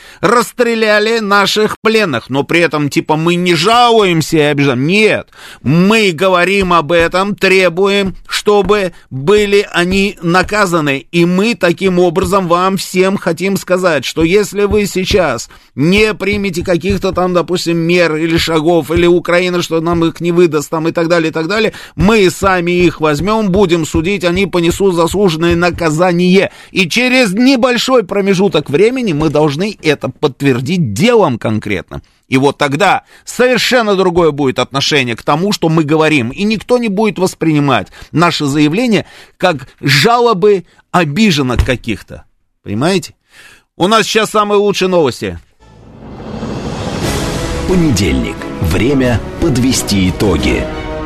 [SPEAKER 1] расстреляли наших пленных. Но при этом, типа, мы не жалуемся и обижаем. Нет, мы говорим об этом, требуем, чтобы были они наказаны. И мы таким образом вам всем хотим сказать, что если вы сейчас не примете каких-то там, допустим, мер или шагов, или Украина, что нам их не выдаст, там и так далее, и так далее, мы сами их возьмем, будем судить, они понесут заслуженное наказание. И через небольшой промежуток времени мы должны это подтвердить делом конкретно. И вот тогда совершенно другое будет отношение к тому, что мы говорим. И никто не будет воспринимать наше заявление как жалобы обиженных каких-то. Понимаете? У нас сейчас самые лучшие новости.
[SPEAKER 3] Понедельник. Время подвести итоги.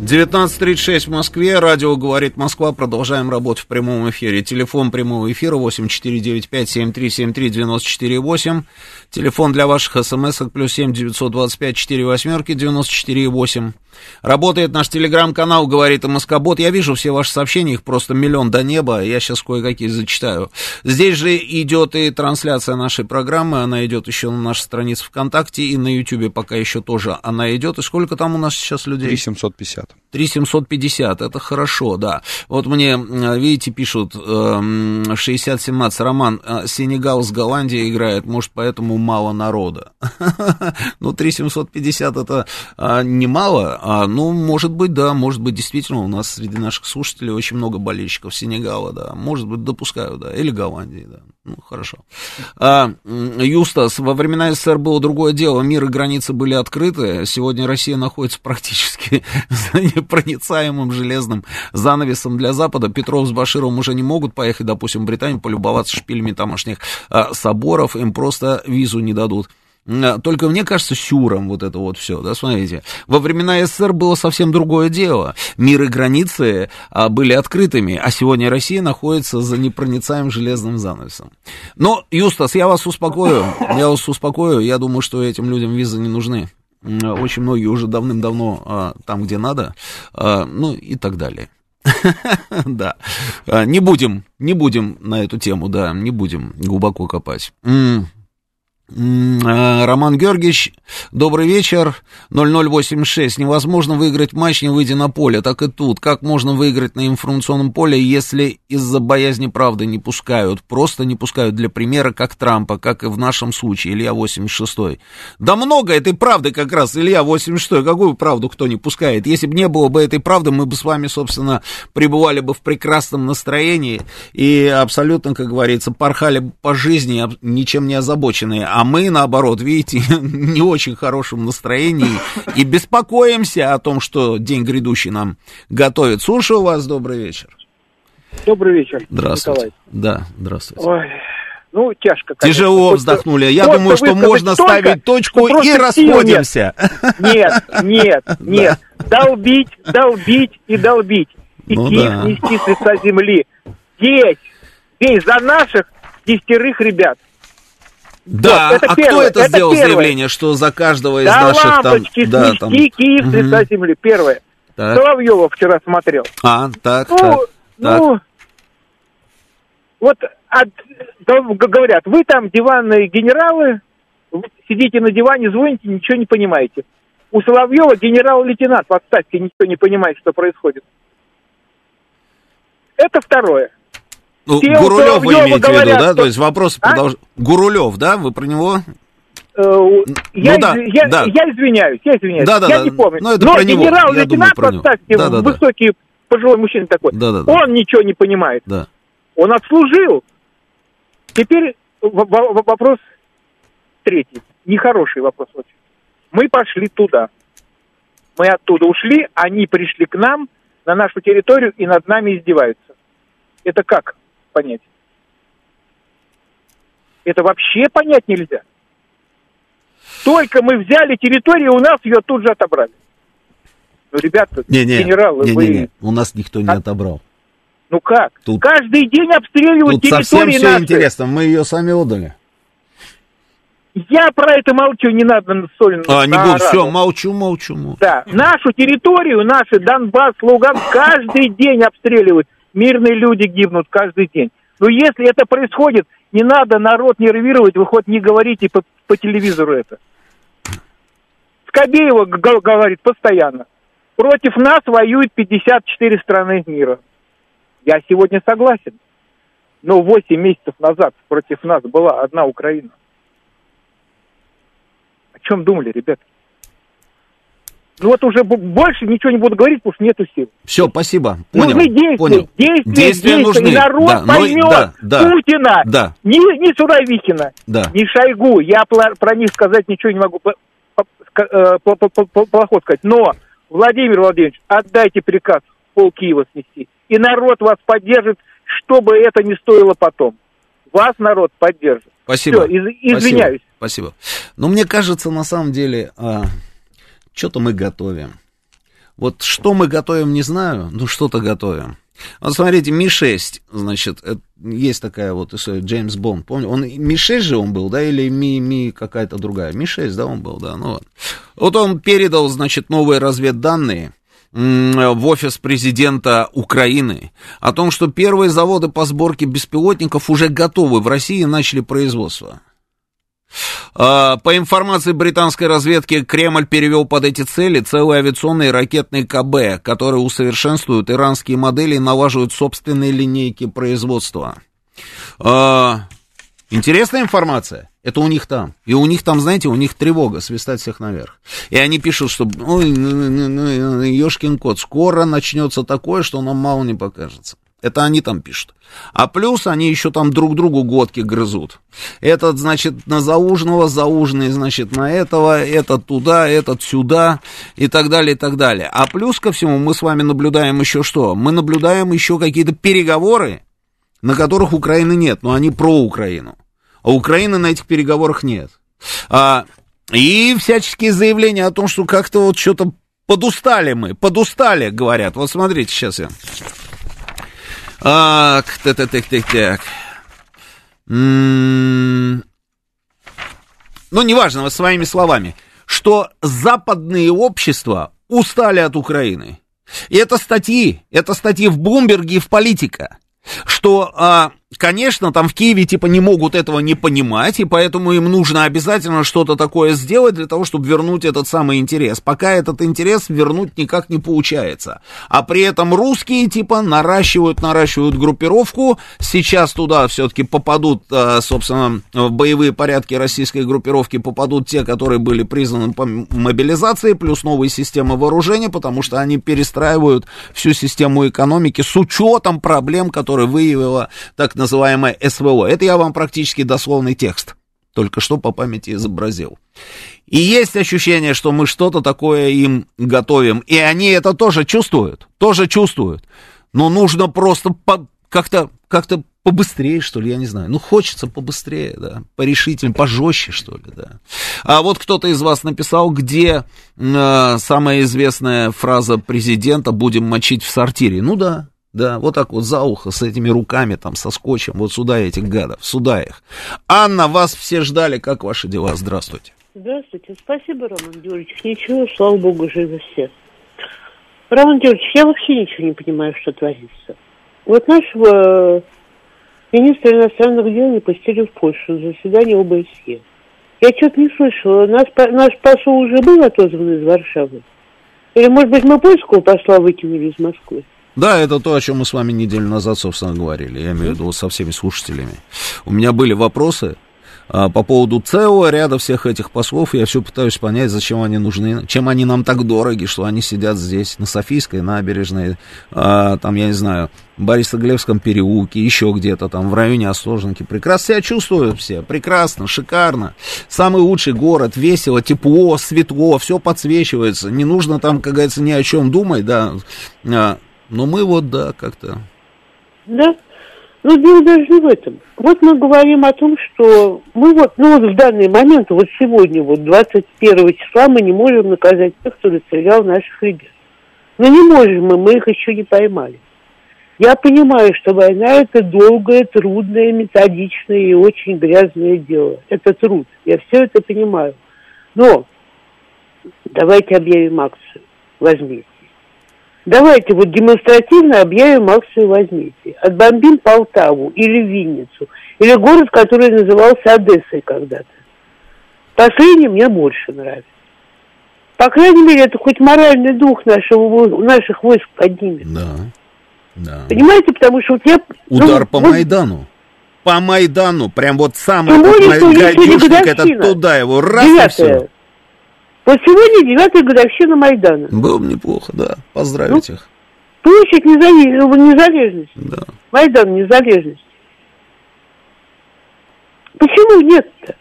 [SPEAKER 1] 19.36 в Москве, радио «Говорит Москва», продолжаем работу в прямом эфире. Телефон прямого эфира 8495-7373-94-8. Телефон для ваших смс плюс 7 925 4 восьмерки 94 8. Работает наш телеграм-канал, говорит МСК-бот. Я вижу все ваши сообщения, их просто миллион до неба. Я сейчас кое-какие зачитаю. Здесь же идет и трансляция нашей программы. Она идет еще на нашей странице ВКонтакте и на Ютубе пока еще тоже она идет. И сколько там у нас сейчас людей?
[SPEAKER 8] 3750.
[SPEAKER 1] 3750, это хорошо, да. Вот мне, видите, пишут, 6017, Роман, э, Сенегал с Голландией играет, может, поэтому мало народа. Ну, 3750 это а, немало, а, ну, может быть, да, может быть, действительно, у нас среди наших слушателей очень много болельщиков Сенегала, да, может быть, допускаю, да, или Голландии, да, ну, хорошо. А, Юстас, во времена СССР было другое дело, мир и границы были открыты, сегодня Россия находится практически за непроницаемым железным занавесом для Запада. Петров с Башировым уже не могут поехать, допустим, в Британию, полюбоваться шпилями тамошних а, соборов, им просто визу не дадут. Только мне кажется, сюром вот это вот все, да, смотрите. Во времена СССР было совсем другое дело. Мир и границы а, были открытыми, а сегодня Россия находится за непроницаемым железным занавесом. Но, Юстас, я вас успокою, я вас успокою, я думаю, что этим людям визы не нужны. Очень многие уже давным-давно а, там, где надо, а, ну и так далее. Да, не будем, не будем на эту тему, да, не будем глубоко копать. А, Роман Георгиевич, добрый вечер. 0086. Невозможно выиграть матч, не выйдя на поле. Так и тут. Как можно выиграть на информационном поле, если из-за боязни правды не пускают? Просто не пускают для примера, как Трампа, как и в нашем случае, Илья 86. Да много этой правды как раз, Илья 86. Какую правду кто не пускает? Если бы не было бы этой правды, мы бы с вами, собственно, пребывали бы в прекрасном настроении и абсолютно, как говорится, порхали по жизни, ничем не озабоченные а мы, наоборот, видите, не очень хорошем настроении и беспокоимся о том, что день грядущий нам готовит. Слушаю вас, добрый вечер.
[SPEAKER 9] Добрый вечер,
[SPEAKER 1] Здравствуйте. Николай. Да, здравствуйте.
[SPEAKER 9] Ой, ну, тяжко,
[SPEAKER 1] конечно. Тяжело вздохнули. Я думаю, что можно ставить точку и расходимся.
[SPEAKER 9] Нет, нет, нет. Долбить, долбить и долбить. И ну, да. нести с лица земли. Здесь, здесь за наших десятерых ребят.
[SPEAKER 1] Да, вот, а первое, кто это, это сделал первое. заявление, что за каждого из да наших
[SPEAKER 9] лампочки,
[SPEAKER 1] там...
[SPEAKER 9] Да, там... Киев с лица земли, первое. Так. Соловьева вчера смотрел.
[SPEAKER 1] А, так,
[SPEAKER 9] ну,
[SPEAKER 1] так,
[SPEAKER 9] ну,
[SPEAKER 1] так.
[SPEAKER 9] вот от, говорят, вы там диванные генералы, сидите на диване, звоните, ничего не понимаете. У Соловьева генерал-лейтенант в отставке ничего не понимает, что происходит. Это второе.
[SPEAKER 1] Ну, Те, Гурулев вы имеете говорят, в виду, да? Что... То есть вопрос а? продолж... Гурулев, да? Вы про него?
[SPEAKER 9] Э, я, ну, да, я, да. я извиняюсь, я извиняюсь. Да, да, я да. не помню.
[SPEAKER 1] Но, это Но
[SPEAKER 9] генерал-лейтенант, поставьте, да, да, высокий пожилой мужчина такой, да, да, да. он ничего не понимает.
[SPEAKER 1] Да.
[SPEAKER 9] Он отслужил. Теперь вопрос третий. Нехороший вопрос очень. Мы пошли туда. Мы оттуда ушли, они пришли к нам, на нашу территорию, и над нами издеваются. Это как? Понять. Это вообще понять нельзя. Только мы взяли территорию, у нас ее тут же отобрали. Ну, ребята,
[SPEAKER 1] не, не,
[SPEAKER 9] генералы,
[SPEAKER 1] не,
[SPEAKER 9] вы...
[SPEAKER 1] Не, не, у нас никто не а... отобрал.
[SPEAKER 9] Ну как? Тут... Каждый день обстреливают
[SPEAKER 1] тут территории совсем все наши. интересно, мы ее сами отдали.
[SPEAKER 9] Я про это молчу, не надо соль.
[SPEAKER 1] А, не буду, все, молчу, молчу, молчу.
[SPEAKER 9] Да, нашу территорию, наши Донбасс, Луганск каждый день обстреливают мирные люди гибнут каждый день. Но если это происходит, не надо народ нервировать, вы хоть не говорите по, по телевизору это. Скобеева говорит постоянно. Против нас воюют 54 страны мира. Я сегодня согласен. Но 8 месяцев назад против нас была одна Украина. О чем думали, ребята? Ну вот уже больше ничего не буду говорить, потому что нету сил.
[SPEAKER 1] Все, спасибо. Понял.
[SPEAKER 9] Нужны действия,
[SPEAKER 1] понял.
[SPEAKER 9] действия, действия, действия нужны. И народ да, поймет но, да, да, Путина,
[SPEAKER 1] да.
[SPEAKER 9] Не, не Суровикина,
[SPEAKER 1] да.
[SPEAKER 9] не Шойгу. Я про, них сказать ничего не могу э, плохо сказать. Но, Владимир Владимирович, отдайте приказ пол Киева снести. И народ вас поддержит, чтобы это не стоило потом. Вас народ поддержит.
[SPEAKER 1] Спасибо.
[SPEAKER 9] Все, из, извиняюсь.
[SPEAKER 1] Спасибо. Спасибо. Но мне кажется, на самом деле... А что-то мы готовим. Вот что мы готовим, не знаю, но что-то готовим. Вот смотрите, Ми-6, значит, это, есть такая вот история, Джеймс Бонд, помню, он Ми-6 же он был, да, или Ми, Ми какая-то другая, Ми-6, да, он был, да, ну вот. Вот он передал, значит, новые разведданные в офис президента Украины о том, что первые заводы по сборке беспилотников уже готовы в России и начали производство. А, по информации британской разведки, Кремль перевел под эти цели целые авиационные ракетные КБ, которые усовершенствуют иранские модели и налаживают собственные линейки производства. А, интересная информация. Это у них там. И у них там, знаете, у них тревога, свистать всех наверх. И они пишут, что, ой, ну, ну, ну, ешкин кот, скоро начнется такое, что нам мало не покажется. Это они там пишут. А плюс они еще там друг другу годки грызут. Этот, значит, на заужного, заужный, значит, на этого, этот туда, этот сюда и так далее, и так далее. А плюс ко всему мы с вами наблюдаем еще что? Мы наблюдаем еще какие-то переговоры, на которых Украины нет, но они про Украину. А Украины на этих переговорах нет. А, и всяческие заявления о том, что как-то вот что-то подустали мы, подустали, говорят. Вот смотрите, сейчас я так, так, так, так, так. Ну, неважно, вот своими словами, что западные общества устали от Украины. И это статьи, это статьи в Блумберге и в Политика, что а, Конечно, там в Киеве типа не могут этого не понимать, и поэтому им нужно обязательно что-то такое сделать для того, чтобы вернуть этот самый интерес. Пока этот интерес вернуть никак не получается. А при этом русские типа наращивают, наращивают группировку. Сейчас туда все-таки попадут, а, собственно, в боевые порядки российской группировки попадут те, которые были признаны по мобилизации, плюс новые системы вооружения, потому что они перестраивают всю систему экономики с учетом проблем, которые выявила так называемое СВО. Это я вам практически дословный текст, только что по памяти изобразил. И есть ощущение, что мы что-то такое им готовим, и они это тоже чувствуют, тоже чувствуют. Но нужно просто по, как-то, как-то побыстрее, что ли, я не знаю. Ну, хочется побыстрее, да, порешительнее, пожестче, что ли, да. А вот кто-то из вас написал, где э, самая известная фраза президента «будем мочить в сортире». Ну да, да, вот так вот за ухо с этими руками, там, со скотчем, вот сюда этих гадов, сюда их. Анна, вас все ждали, как ваши дела? Здравствуйте.
[SPEAKER 8] Здравствуйте, спасибо, Роман Георгиевич. Ничего, слава богу, живы все. Роман Георгиевич, я вообще ничего не понимаю, что творится. Вот нашего министра иностранных дел не пустили в Польшу на заседание ОБСЕ. Я что-то не слышала. Наш, наш посол уже был отозван из Варшавы? Или, может быть, мы польского посла выкинули из Москвы?
[SPEAKER 1] Да, это то, о чем мы с вами неделю назад, собственно, говорили. Я имею в виду со всеми слушателями. У меня были вопросы а, по поводу целого ряда всех этих послов. Я все пытаюсь понять, зачем они нужны, чем они нам так дороги, что они сидят здесь, на Софийской набережной, а, там, я не знаю, Борисоглебском переулке, еще где-то там в районе Осторожники. Прекрасно себя чувствуют все, прекрасно, шикарно. Самый лучший город, весело, тепло, светло, все подсвечивается. Не нужно там, как говорится, ни о чем думать, да. Но мы вот, да, как-то...
[SPEAKER 8] Да. Но дело даже не в этом. Вот мы говорим о том, что мы вот, ну вот в данный момент, вот сегодня, вот 21 числа, мы не можем наказать тех, кто расстрелял наших ребят. Но не можем мы, мы их еще не поймали. Я понимаю, что война это долгое, трудное, методичное и очень грязное дело. Это труд. Я все это понимаю. Но давайте объявим акцию. Возьмите. Давайте вот демонстративно объявим акцию «Возьмите». Отбомбим Полтаву или Винницу, или город, который назывался Одессой когда-то. Последний мне больше нравится. По крайней мере, это хоть моральный дух нашего, наших войск поднимет.
[SPEAKER 1] Да, да.
[SPEAKER 8] Понимаете, потому что вот я...
[SPEAKER 1] Удар ну, по вот, Майдану. По Майдану, прям вот самый гадюшник, это туда его раз Девятое. и все.
[SPEAKER 8] Вот сегодня девятая годовщина Майдана.
[SPEAKER 1] Было бы неплохо, да. Поздравить ну, их.
[SPEAKER 8] Площадь незалежности. Да. Майдан незалежности. Почему нет-то?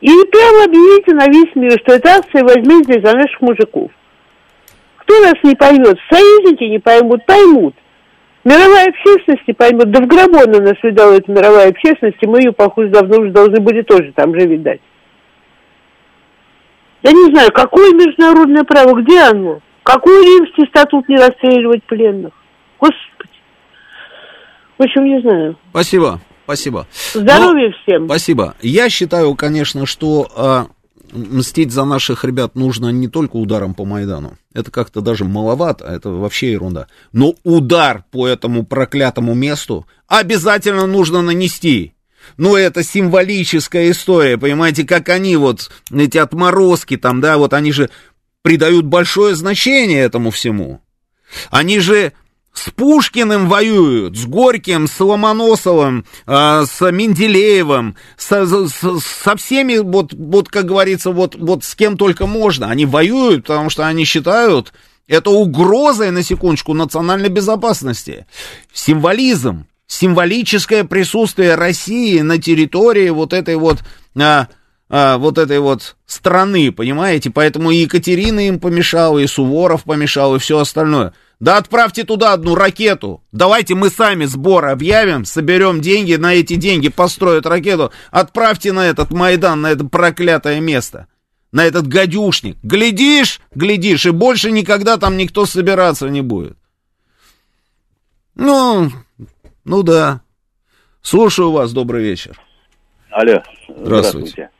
[SPEAKER 8] И прямо объявите на весь мир, что эта акция возьмите за наших мужиков. Кто нас не поймет? Союзники не поймут, поймут. Мировая общественность не поймет. Да в гробу она нас видала, эта мировая общественность, и мы ее, похоже, давно уже должны были тоже там же видать. Я не знаю, какое международное право, где оно? Какой римский статут не расстреливать пленных? Господи. В общем, не знаю.
[SPEAKER 1] Спасибо, спасибо.
[SPEAKER 8] Здоровья Но, всем.
[SPEAKER 1] Спасибо. Я считаю, конечно, что а, мстить за наших ребят нужно не только ударом по Майдану. Это как-то даже маловато, это вообще ерунда. Но удар по этому проклятому месту обязательно нужно нанести. Ну, это символическая история, понимаете, как они вот, эти отморозки там, да, вот они же придают большое значение этому всему. Они же с Пушкиным воюют, с Горьким, с Ломоносовым, э, с Менделеевым, со, со, со всеми, вот, вот, как говорится, вот, вот с кем только можно. Они воюют, потому что они считают это угрозой, на секундочку, национальной безопасности. Символизм, символическое присутствие России на территории вот этой вот... А, а, вот этой вот страны, понимаете? Поэтому и Екатерина им помешала, и Суворов помешал, и все остальное. Да отправьте туда одну ракету. Давайте мы сами сбор объявим, соберем деньги, на эти деньги построят ракету. Отправьте на этот Майдан, на это проклятое место. На этот гадюшник. Глядишь, глядишь, и больше никогда там никто собираться не будет. Ну, ну да. Слушаю вас, добрый вечер.
[SPEAKER 10] Алло.
[SPEAKER 1] Здравствуйте.
[SPEAKER 10] Здравствуйте.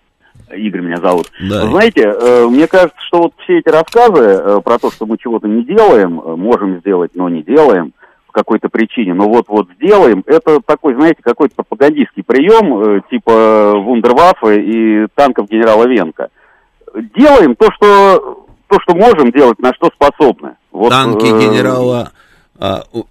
[SPEAKER 10] Игорь меня зовут.
[SPEAKER 1] Да.
[SPEAKER 10] Вы Знаете, э, мне кажется, что вот все эти рассказы э, про то, что мы чего-то не делаем, э, можем сделать, но не делаем по какой-то причине, но вот-вот сделаем, это такой, знаете, какой-то пропагандистский прием, типа вундерваффе и танков генерала Венка. Делаем то, что, то, что можем делать, на что способны. Вот,
[SPEAKER 1] Танки генерала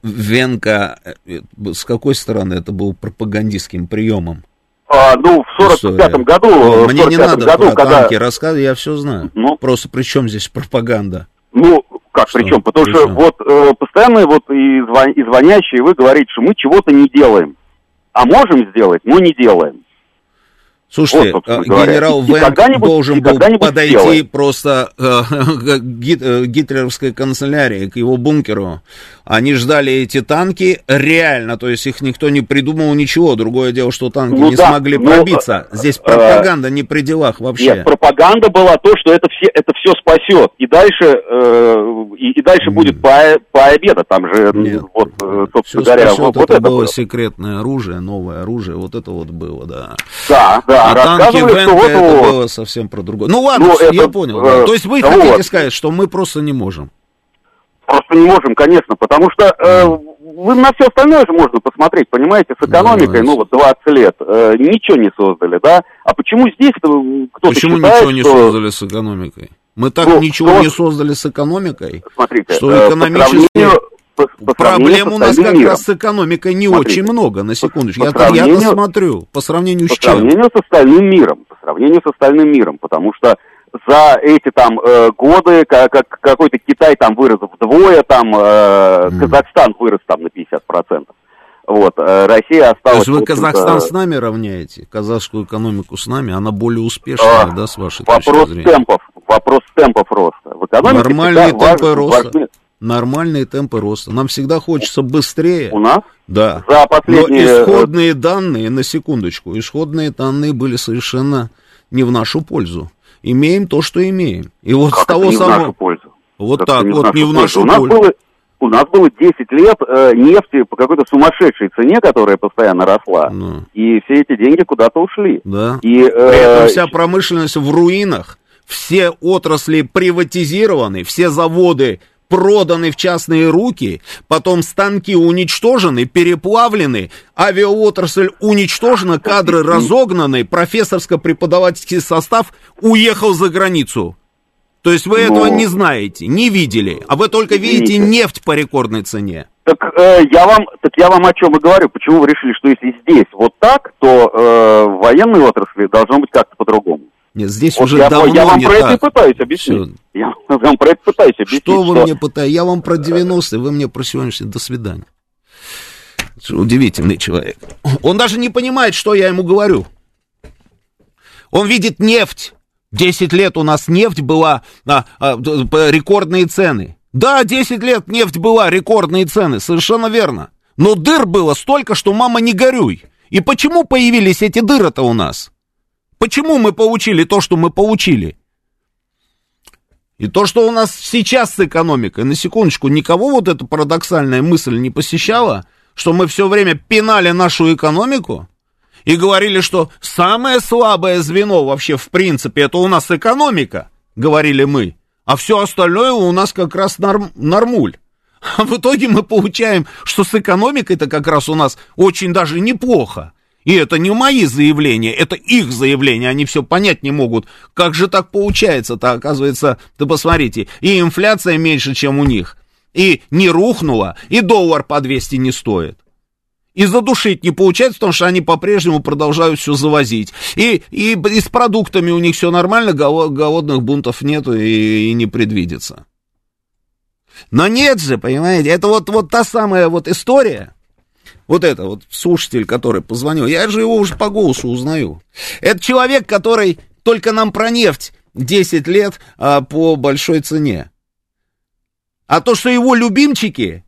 [SPEAKER 1] Венка, э, с какой стороны это был пропагандистским приемом?
[SPEAKER 10] а, ну, в 45-м году,
[SPEAKER 1] О,
[SPEAKER 10] в
[SPEAKER 1] Мне не
[SPEAKER 10] 45-м
[SPEAKER 1] надо
[SPEAKER 10] году,
[SPEAKER 1] про
[SPEAKER 10] когда...
[SPEAKER 1] танки рассказывать, я все знаю.
[SPEAKER 10] Ну.
[SPEAKER 1] Просто при чем здесь пропаганда?
[SPEAKER 10] Ну, как,
[SPEAKER 1] Что?
[SPEAKER 10] причем? Потому что
[SPEAKER 1] Причем?
[SPEAKER 10] вот э, постоянно вот и, звон- и звонящие вы говорите, что мы чего-то не делаем. А можем сделать, но не делаем.
[SPEAKER 1] Слушайте,
[SPEAKER 10] Вот, собственно
[SPEAKER 1] э, генерал
[SPEAKER 10] И когда-нибудь-
[SPEAKER 1] должен был подойти
[SPEAKER 10] сделаем.
[SPEAKER 1] просто э, к гит- э, гитлеровской канцелярии, к его бункеру. Они ждали эти танки реально, то есть их никто не придумал ничего. Другое дело, что танки
[SPEAKER 10] Ну
[SPEAKER 1] не
[SPEAKER 10] да,
[SPEAKER 1] смогли
[SPEAKER 10] ну,
[SPEAKER 1] пробиться. Здесь
[SPEAKER 10] э,
[SPEAKER 1] пропаганда не при делах вообще.
[SPEAKER 10] Нет, пропаганда была то, что это все, это все спасет. И дальше, э, и, и дальше будет по, по обеда. Там же,
[SPEAKER 1] Нет.
[SPEAKER 10] вот, э,
[SPEAKER 1] Все
[SPEAKER 10] собственно говоря,
[SPEAKER 1] спасет,
[SPEAKER 10] вот
[SPEAKER 1] это,
[SPEAKER 10] это
[SPEAKER 1] было
[SPEAKER 10] было.
[SPEAKER 1] секретное оружие, новое оружие, вот это вот было, да.
[SPEAKER 10] Да, да,
[SPEAKER 1] а танки Венка
[SPEAKER 10] вот
[SPEAKER 1] это было совсем про другое. Ну ладно,
[SPEAKER 10] Ну,
[SPEAKER 1] всё, я
[SPEAKER 10] это,
[SPEAKER 1] понял.
[SPEAKER 10] э,
[SPEAKER 1] да. То есть вы
[SPEAKER 10] вот.
[SPEAKER 1] хотите сказать, что мы просто не можем?
[SPEAKER 10] Просто не можем, конечно, потому что э, вы на все остальное же можно посмотреть, понимаете, с экономикой, ну вот 20 лет, э, ничего не создали, да? А почему здесь-то кто-то
[SPEAKER 1] Почему
[SPEAKER 10] считает,
[SPEAKER 1] ничего не
[SPEAKER 10] что...
[SPEAKER 1] создали с экономикой? Мы так
[SPEAKER 10] Ну,
[SPEAKER 1] ничего
[SPEAKER 10] что-
[SPEAKER 1] не создали с экономикой,
[SPEAKER 10] Смотрите,
[SPEAKER 1] что
[SPEAKER 10] э, по
[SPEAKER 1] экономически
[SPEAKER 10] сравнению- по- по
[SPEAKER 1] проблем у нас как
[SPEAKER 10] миром.
[SPEAKER 1] раз с экономикой не
[SPEAKER 10] Смотрите,
[SPEAKER 1] очень много, на секундочку.
[SPEAKER 10] по
[SPEAKER 1] Я-то, я-то
[SPEAKER 10] сравнению-
[SPEAKER 1] смотрю, по сравнению
[SPEAKER 10] по
[SPEAKER 1] с чем?
[SPEAKER 10] сравнению с остальным миром, по сравнению с остальным миром, потому что за эти там э, годы ка- как, какой-то Китай там вырос вдвое, там э, Казахстан вырос там на 50%. Вот, э, Россия
[SPEAKER 1] То
[SPEAKER 10] осталась...
[SPEAKER 1] есть вы Казахстан с нами равняете, казахскую экономику с нами, она более успешная,
[SPEAKER 10] А,
[SPEAKER 1] да, с вашей точки
[SPEAKER 10] Вопрос
[SPEAKER 1] зрения?
[SPEAKER 10] темпов, вопрос темпов роста. В экономике
[SPEAKER 1] Нормальные темпы
[SPEAKER 10] важно-
[SPEAKER 1] роста.
[SPEAKER 10] важны-
[SPEAKER 1] Нормальные темпы роста. Нам всегда хочется быстрее.
[SPEAKER 10] У нас
[SPEAKER 1] Да.
[SPEAKER 10] за последние...
[SPEAKER 1] Но исходные данные, на секундочку, исходные данные были совершенно не в нашу пользу. Имеем то, что имеем. И вот
[SPEAKER 10] Как
[SPEAKER 1] с того
[SPEAKER 10] не в
[SPEAKER 1] самого...
[SPEAKER 10] нашу пользу?
[SPEAKER 1] Вот
[SPEAKER 10] Как
[SPEAKER 1] так
[SPEAKER 10] это
[SPEAKER 1] вот, не в нашу
[SPEAKER 10] У нас
[SPEAKER 1] пользу.
[SPEAKER 10] было, у нас было 10 лет э, нефти по какой-то сумасшедшей цене, которая постоянно росла.
[SPEAKER 1] Ну,
[SPEAKER 10] И все эти деньги куда-то ушли.
[SPEAKER 1] да.
[SPEAKER 10] И, э,
[SPEAKER 1] При этом вся промышленность в руинах, все отрасли приватизированы, все заводы проданы в частные руки, потом станки уничтожены, переплавлены, авиаотрасль уничтожена, кадры разогнаны, профессорско-преподавательский состав уехал за границу. То есть вы этого
[SPEAKER 10] Ну,
[SPEAKER 1] не знаете, не видели, а вы только видите нефть по рекордной цене.
[SPEAKER 10] Так э, я вам, так я вам о чем и говорю. Почему вы решили, что если здесь вот так, то э, в военной отрасли должно быть как-то по-другому?
[SPEAKER 1] Нет, здесь
[SPEAKER 10] Вот
[SPEAKER 1] уже
[SPEAKER 10] я,
[SPEAKER 1] давно
[SPEAKER 10] я вам
[SPEAKER 1] не
[SPEAKER 10] про это и
[SPEAKER 1] так.
[SPEAKER 10] пытаюсь объяснить. Я вам про это пытаюсь объяснить.
[SPEAKER 1] Что вы мне пытаетесь? Я вам про 90-е, вы мне про сегодняшний. До свидания. Удивительный человек. Он даже не понимает, что я ему говорю. Он видит нефть. 10 лет у нас нефть была, а, а, рекордные цены. Да, 10 лет нефть была, рекордные цены, совершенно верно. Но дыр было столько, что мама не горюй. И почему появились эти дыры-то у нас? Почему мы получили то, что мы получили? И то, что у нас сейчас с экономикой, на секундочку, никого вот эта парадоксальная мысль не посещала, что мы все время пинали нашу экономику, и говорили, что самое слабое звено вообще в принципе это у нас экономика, говорили мы, а все остальное у нас как раз норм, нормуль. А в итоге мы получаем, что с экономикой-то как раз у нас очень даже неплохо. И это не мои заявления, это их заявления, они все понять не могут. Как же так получается-то, оказывается, ты посмотрите, и инфляция меньше, чем у них, и не рухнула, и доллар по 200 не стоит. И задушить не получается, потому что они по-прежнему продолжают все завозить. И, и, и с продуктами у них все нормально, голодных бунтов нету и, и не предвидится. Но нет же, понимаете, это вот, вот та самая вот история, вот это вот слушатель, который позвонил, я же его уже по голосу узнаю. Это человек, который только нам про нефть 10 лет а, по большой цене. А то, что его любимчики,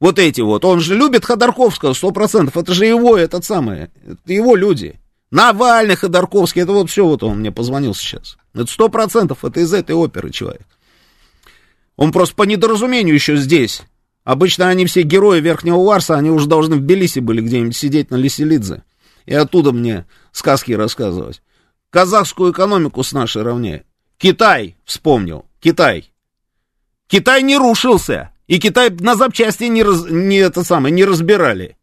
[SPEAKER 1] вот эти вот, он же любит Ходорковского 100%, это же его, этот самый, это его люди. Навальный, Ходорковский, это вот все, вот он мне позвонил сейчас. Это сто процентов, это из этой оперы человек. Он просто по недоразумению еще здесь. Обычно они все герои Верхнего Варса, они уже должны в Белисе были где-нибудь сидеть на Лиселидзе. И оттуда мне сказки рассказывать. Казахскую экономику с нашей равняет. Китай, вспомнил, Китай. Китай не рушился, и Китай на запчасти не, раз, не, это самое, не разбирали.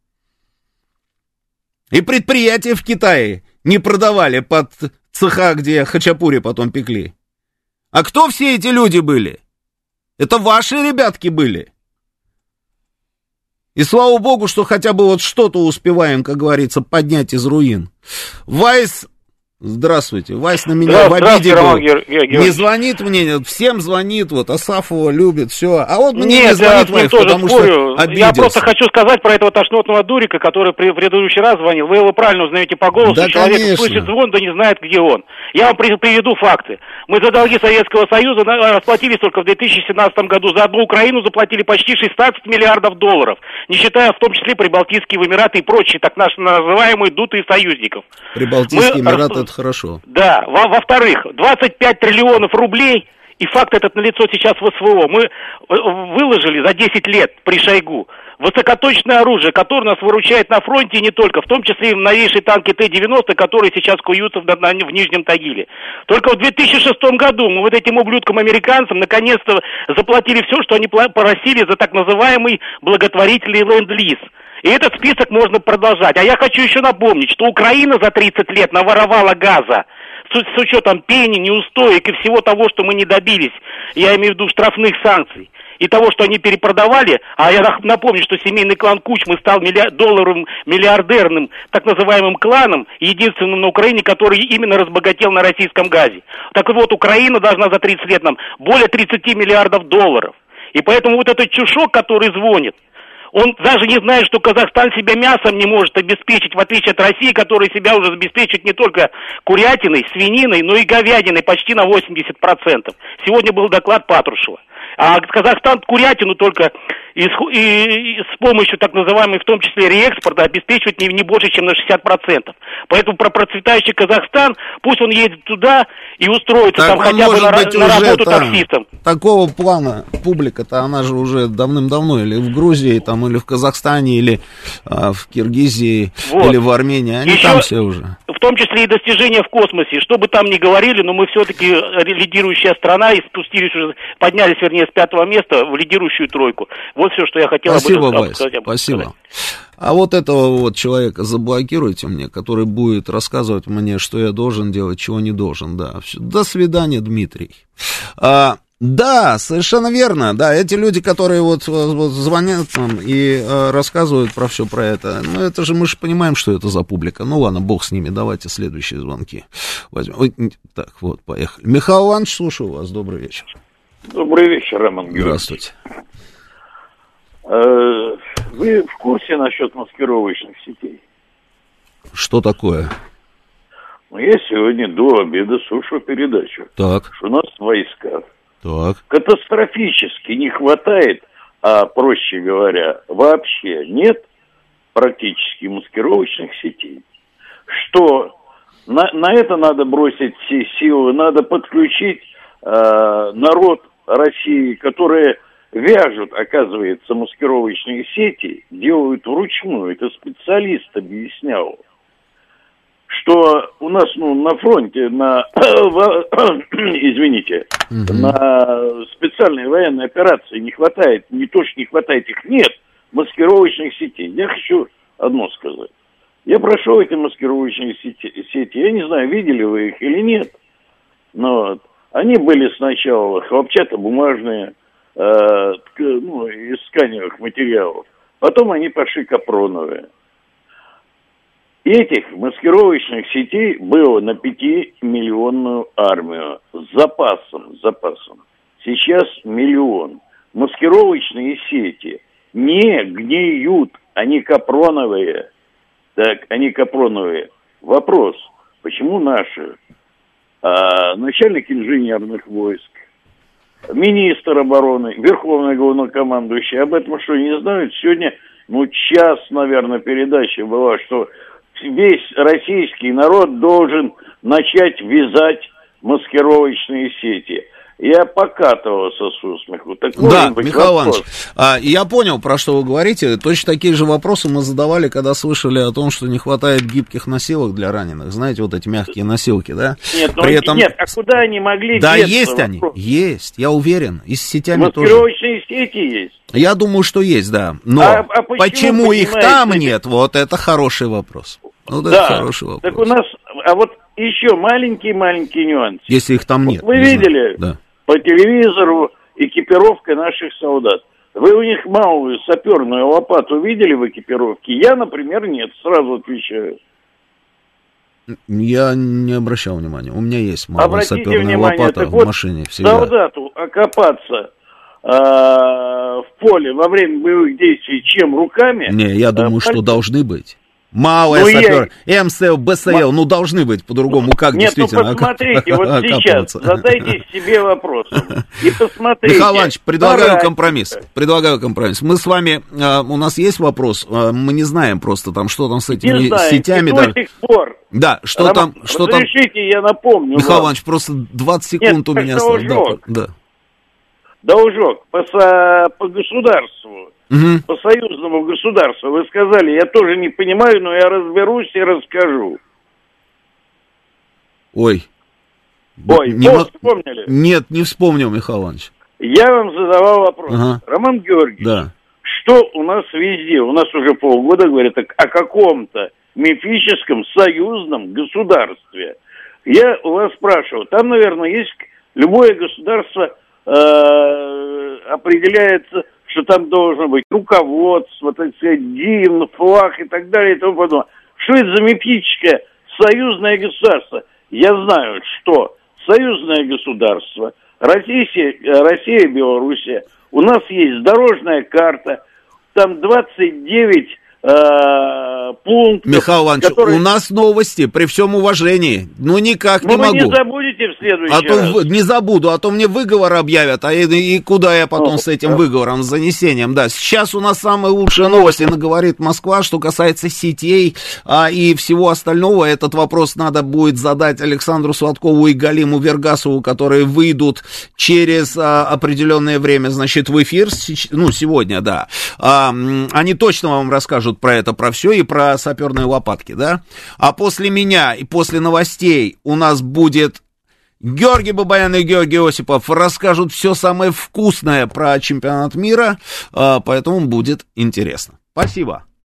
[SPEAKER 1] И предприятия в Китае не продавали под цеха, где хачапури потом пекли. А кто все эти люди были? Это ваши ребятки были. И слава богу, что хотя бы вот что-то успеваем, как говорится, поднять из руин. Вайс Здравствуйте. Вась на меня в обиде был. Гер... Не звонит мне, всем звонит, вот Асафова любит, все. А вот мне Нет, не звонит
[SPEAKER 11] я Вайс, потому спорю. что обиделся. Я просто хочу сказать про этого тошнотного дурика, который при предыдущий раз звонил. Вы его правильно узнаете по голосу. Да, Человек конечно. слышит звон, да не знает, где он. Я вам приведу факты. Мы за долги Советского Союза расплатились только в 2017 году. За одну Украину заплатили почти 16 миллиардов долларов, не считая в том числе Прибалтийские Эмираты и прочие так называемые дутые союзников.
[SPEAKER 1] Прибалтийские Мы... Эмираты хорошо.
[SPEAKER 11] Да. Во-вторых, 25 триллионов рублей, и факт этот налицо сейчас в СВО, мы э, выложили за 10 лет при Шойгу высокоточное оружие, которое нас выручает на фронте и не только, в том числе и новейшие танки Т-90, которые сейчас куются в, в Нижнем Тагиле. Только в 2006 году мы вот этим ублюдкам-американцам наконец-то заплатили все, что они просили за так называемый благотворительный ленд-лиз. И этот список можно продолжать. А я хочу еще напомнить, что Украина за 30 лет наворовала газа с, с учетом пени, неустоек и всего того, что мы не добились. Я имею в виду штрафных санкций и того, что они перепродавали, а я напомню, что семейный клан Кучмы стал миллиард, долларовым миллиардерным так называемым кланом, единственным на Украине, который именно разбогател на российском газе. Так вот, Украина должна за 30 лет нам более 30 миллиардов долларов. И поэтому вот этот чушок, который звонит, он даже не знает, что Казахстан себя мясом не может обеспечить, в отличие от России, которая себя уже обеспечит не только курятиной, свининой, но и говядиной почти на 80%. Сегодня был доклад Патрушева. А Казахстан курятину только и с, и, и с помощью так называемой, в том числе реэкспорта, обеспечивает не, не больше, чем на 60%. Поэтому про процветающий Казахстан, пусть он едет туда и устроится так там хотя бы на, на работу там, таксистом.
[SPEAKER 1] Такого плана публика-то, она же уже давным-давно или в Грузии, там, или в Казахстане, или а, в Киргизии, вот. или в Армении, они Еще, там все уже.
[SPEAKER 11] В том числе и достижения в космосе. Что бы там ни говорили, но мы все-таки лидирующая страна и спустились уже, поднялись, вернее, с пятого места в лидирующую тройку. Вот все, что я хотел
[SPEAKER 1] Спасибо, об этом сказать. Спасибо. А вот этого вот человека заблокируйте мне, который будет рассказывать мне, что я должен делать, чего не должен. Да. До свидания, Дмитрий. А, да, совершенно верно. Да, эти люди, которые вот, вот звонят нам и э, рассказывают про все про это, ну это же мы же понимаем, что это за публика. Ну ладно, бог с ними, давайте следующие звонки возьмем. Ой, так, вот, поехали. Михаил Иванович, слушаю вас, добрый вечер.
[SPEAKER 12] Добрый вечер, Роман Георгиевич.
[SPEAKER 1] Здравствуйте.
[SPEAKER 12] Э, вы в курсе насчет маскировочных сетей?
[SPEAKER 1] Что такое?
[SPEAKER 12] Ну, я сегодня до обеда слушаю передачу.
[SPEAKER 1] Так.
[SPEAKER 12] Что у нас в войсках
[SPEAKER 1] так.
[SPEAKER 12] катастрофически не хватает, а проще говоря, вообще нет практически маскировочных сетей. Что на, на это надо бросить все силы, надо подключить э, народ России, которые вяжут, оказывается, маскировочные сети, делают вручную. Это специалист объяснял. что у нас ну, на фронте, на, извините, на специальной военной операции не хватает, не то, что не хватает их, нет маскировочных сетей. Я хочу одно сказать. Я прошел эти маскировочные сети, сети. Я не знаю, видели вы их или нет, но они были сначала хлопчатобумажные, э, ну, из тканевых материалов. Потом они пошли капроновые. Этих маскировочных сетей было на 5-миллионную армию с запасом, с запасом. Сейчас миллион. Маскировочные сети не гниют, они капроновые. Так, они капроновые. Вопрос, почему наши а, начальник инженерных войск, министр обороны, верховный главнокомандующий, об этом что, не знают? Сегодня, ну, час, наверное, передача была, что весь российский народ должен начать вязать маскировочные сети. Я покатывался с смеху. Так
[SPEAKER 1] да, Михаил Иванович, а, я понял, про что вы говорите. Точно такие же вопросы мы задавали, когда слышали о том, что не хватает гибких носилок для раненых. Знаете, вот эти мягкие носилки, да?
[SPEAKER 12] Нет, ну, При этом... нет а куда они могли
[SPEAKER 1] Да, есть они, есть, я уверен. И с сетями
[SPEAKER 12] Маскировочные тоже. сети есть.
[SPEAKER 1] Я думаю, что есть, да. Но а, а почему, почему их там нет, вот это хороший вопрос. Вот
[SPEAKER 12] да, это хороший вопрос. Так у нас, а вот еще маленький-маленький нюанс.
[SPEAKER 1] Если их там нет.
[SPEAKER 12] Вы видели да. По телевизору экипировка наших солдат. Вы у них малую саперную лопату видели в экипировке? Я, например, нет, сразу отвечаю.
[SPEAKER 1] Я не обращал внимания. У меня есть малая Обратите саперная внимание, лопата в вот машине всегда.
[SPEAKER 12] Солдату окопаться э, в поле во время боевых действий чем руками?
[SPEAKER 1] Не, я думаю, э, что должны быть. Малая ну, сапер, я... МСЛ, БСЛ, ну должны быть по-другому, как
[SPEAKER 12] Нет,
[SPEAKER 1] действительно
[SPEAKER 12] ну посмотрите, вот сейчас задайте себе вопрос и посмотрите.
[SPEAKER 1] Михаил Иванович, предлагаю компромисс, предлагаю компромисс. Мы с вами, а, у нас есть вопрос, а, мы не знаем просто там, что там с этими не знаем, сетями.
[SPEAKER 12] И да. до сих пор.
[SPEAKER 1] Да, что там, что
[SPEAKER 12] там. я напомню.
[SPEAKER 1] Михаил вам. Иванович, просто 20 секунд
[SPEAKER 12] Нет,
[SPEAKER 1] у меня осталось.
[SPEAKER 12] Да, да. Должок по, по государству угу. по союзному государству. Вы сказали, я тоже не понимаю, но я разберусь и расскажу.
[SPEAKER 1] Ой.
[SPEAKER 12] Ой,
[SPEAKER 1] не вот вспомнили? Нет, не вспомнил, Михаил Иванович.
[SPEAKER 12] Я вам задавал вопрос. Ага. Роман Георгиевич, да. что у нас везде? У нас уже полгода говорят о каком-то мифическом союзном государстве. Я у вас спрашивал, там, наверное, есть любое государство э, определяется что там должно быть руководство, так сказать, гимн, флаг и так далее и тому подобное. Что это за мифическое союзное государство? Я знаю, что союзное государство, Россия, Россия, Белоруссия, у нас есть дорожная карта, там 29 э, пунктов.
[SPEAKER 1] Михаил Иванович, которые... у нас новости, при всем уважении. Ну, никак Но не
[SPEAKER 12] вы
[SPEAKER 1] могу.
[SPEAKER 12] не забудете в следующий
[SPEAKER 1] а раз. То, не забуду, а то мне выговор объявят, а и, и куда я потом О, с этим да. выговором, с занесением, да. Сейчас у нас самые лучшие новости, говорит Москва, что касается сетей а, и всего остального. Этот вопрос надо будет задать Александру Сладкову и Галиму Вергасову, которые выйдут через а, определенное время, значит, в эфир, ну, сегодня, да. А, они точно вам расскажут расскажут про это, про все и про саперные лопатки, да? А после меня и после новостей у нас будет Георгий Бабаян и Георгий Осипов расскажут все самое вкусное про чемпионат мира, а, поэтому будет интересно. Спасибо.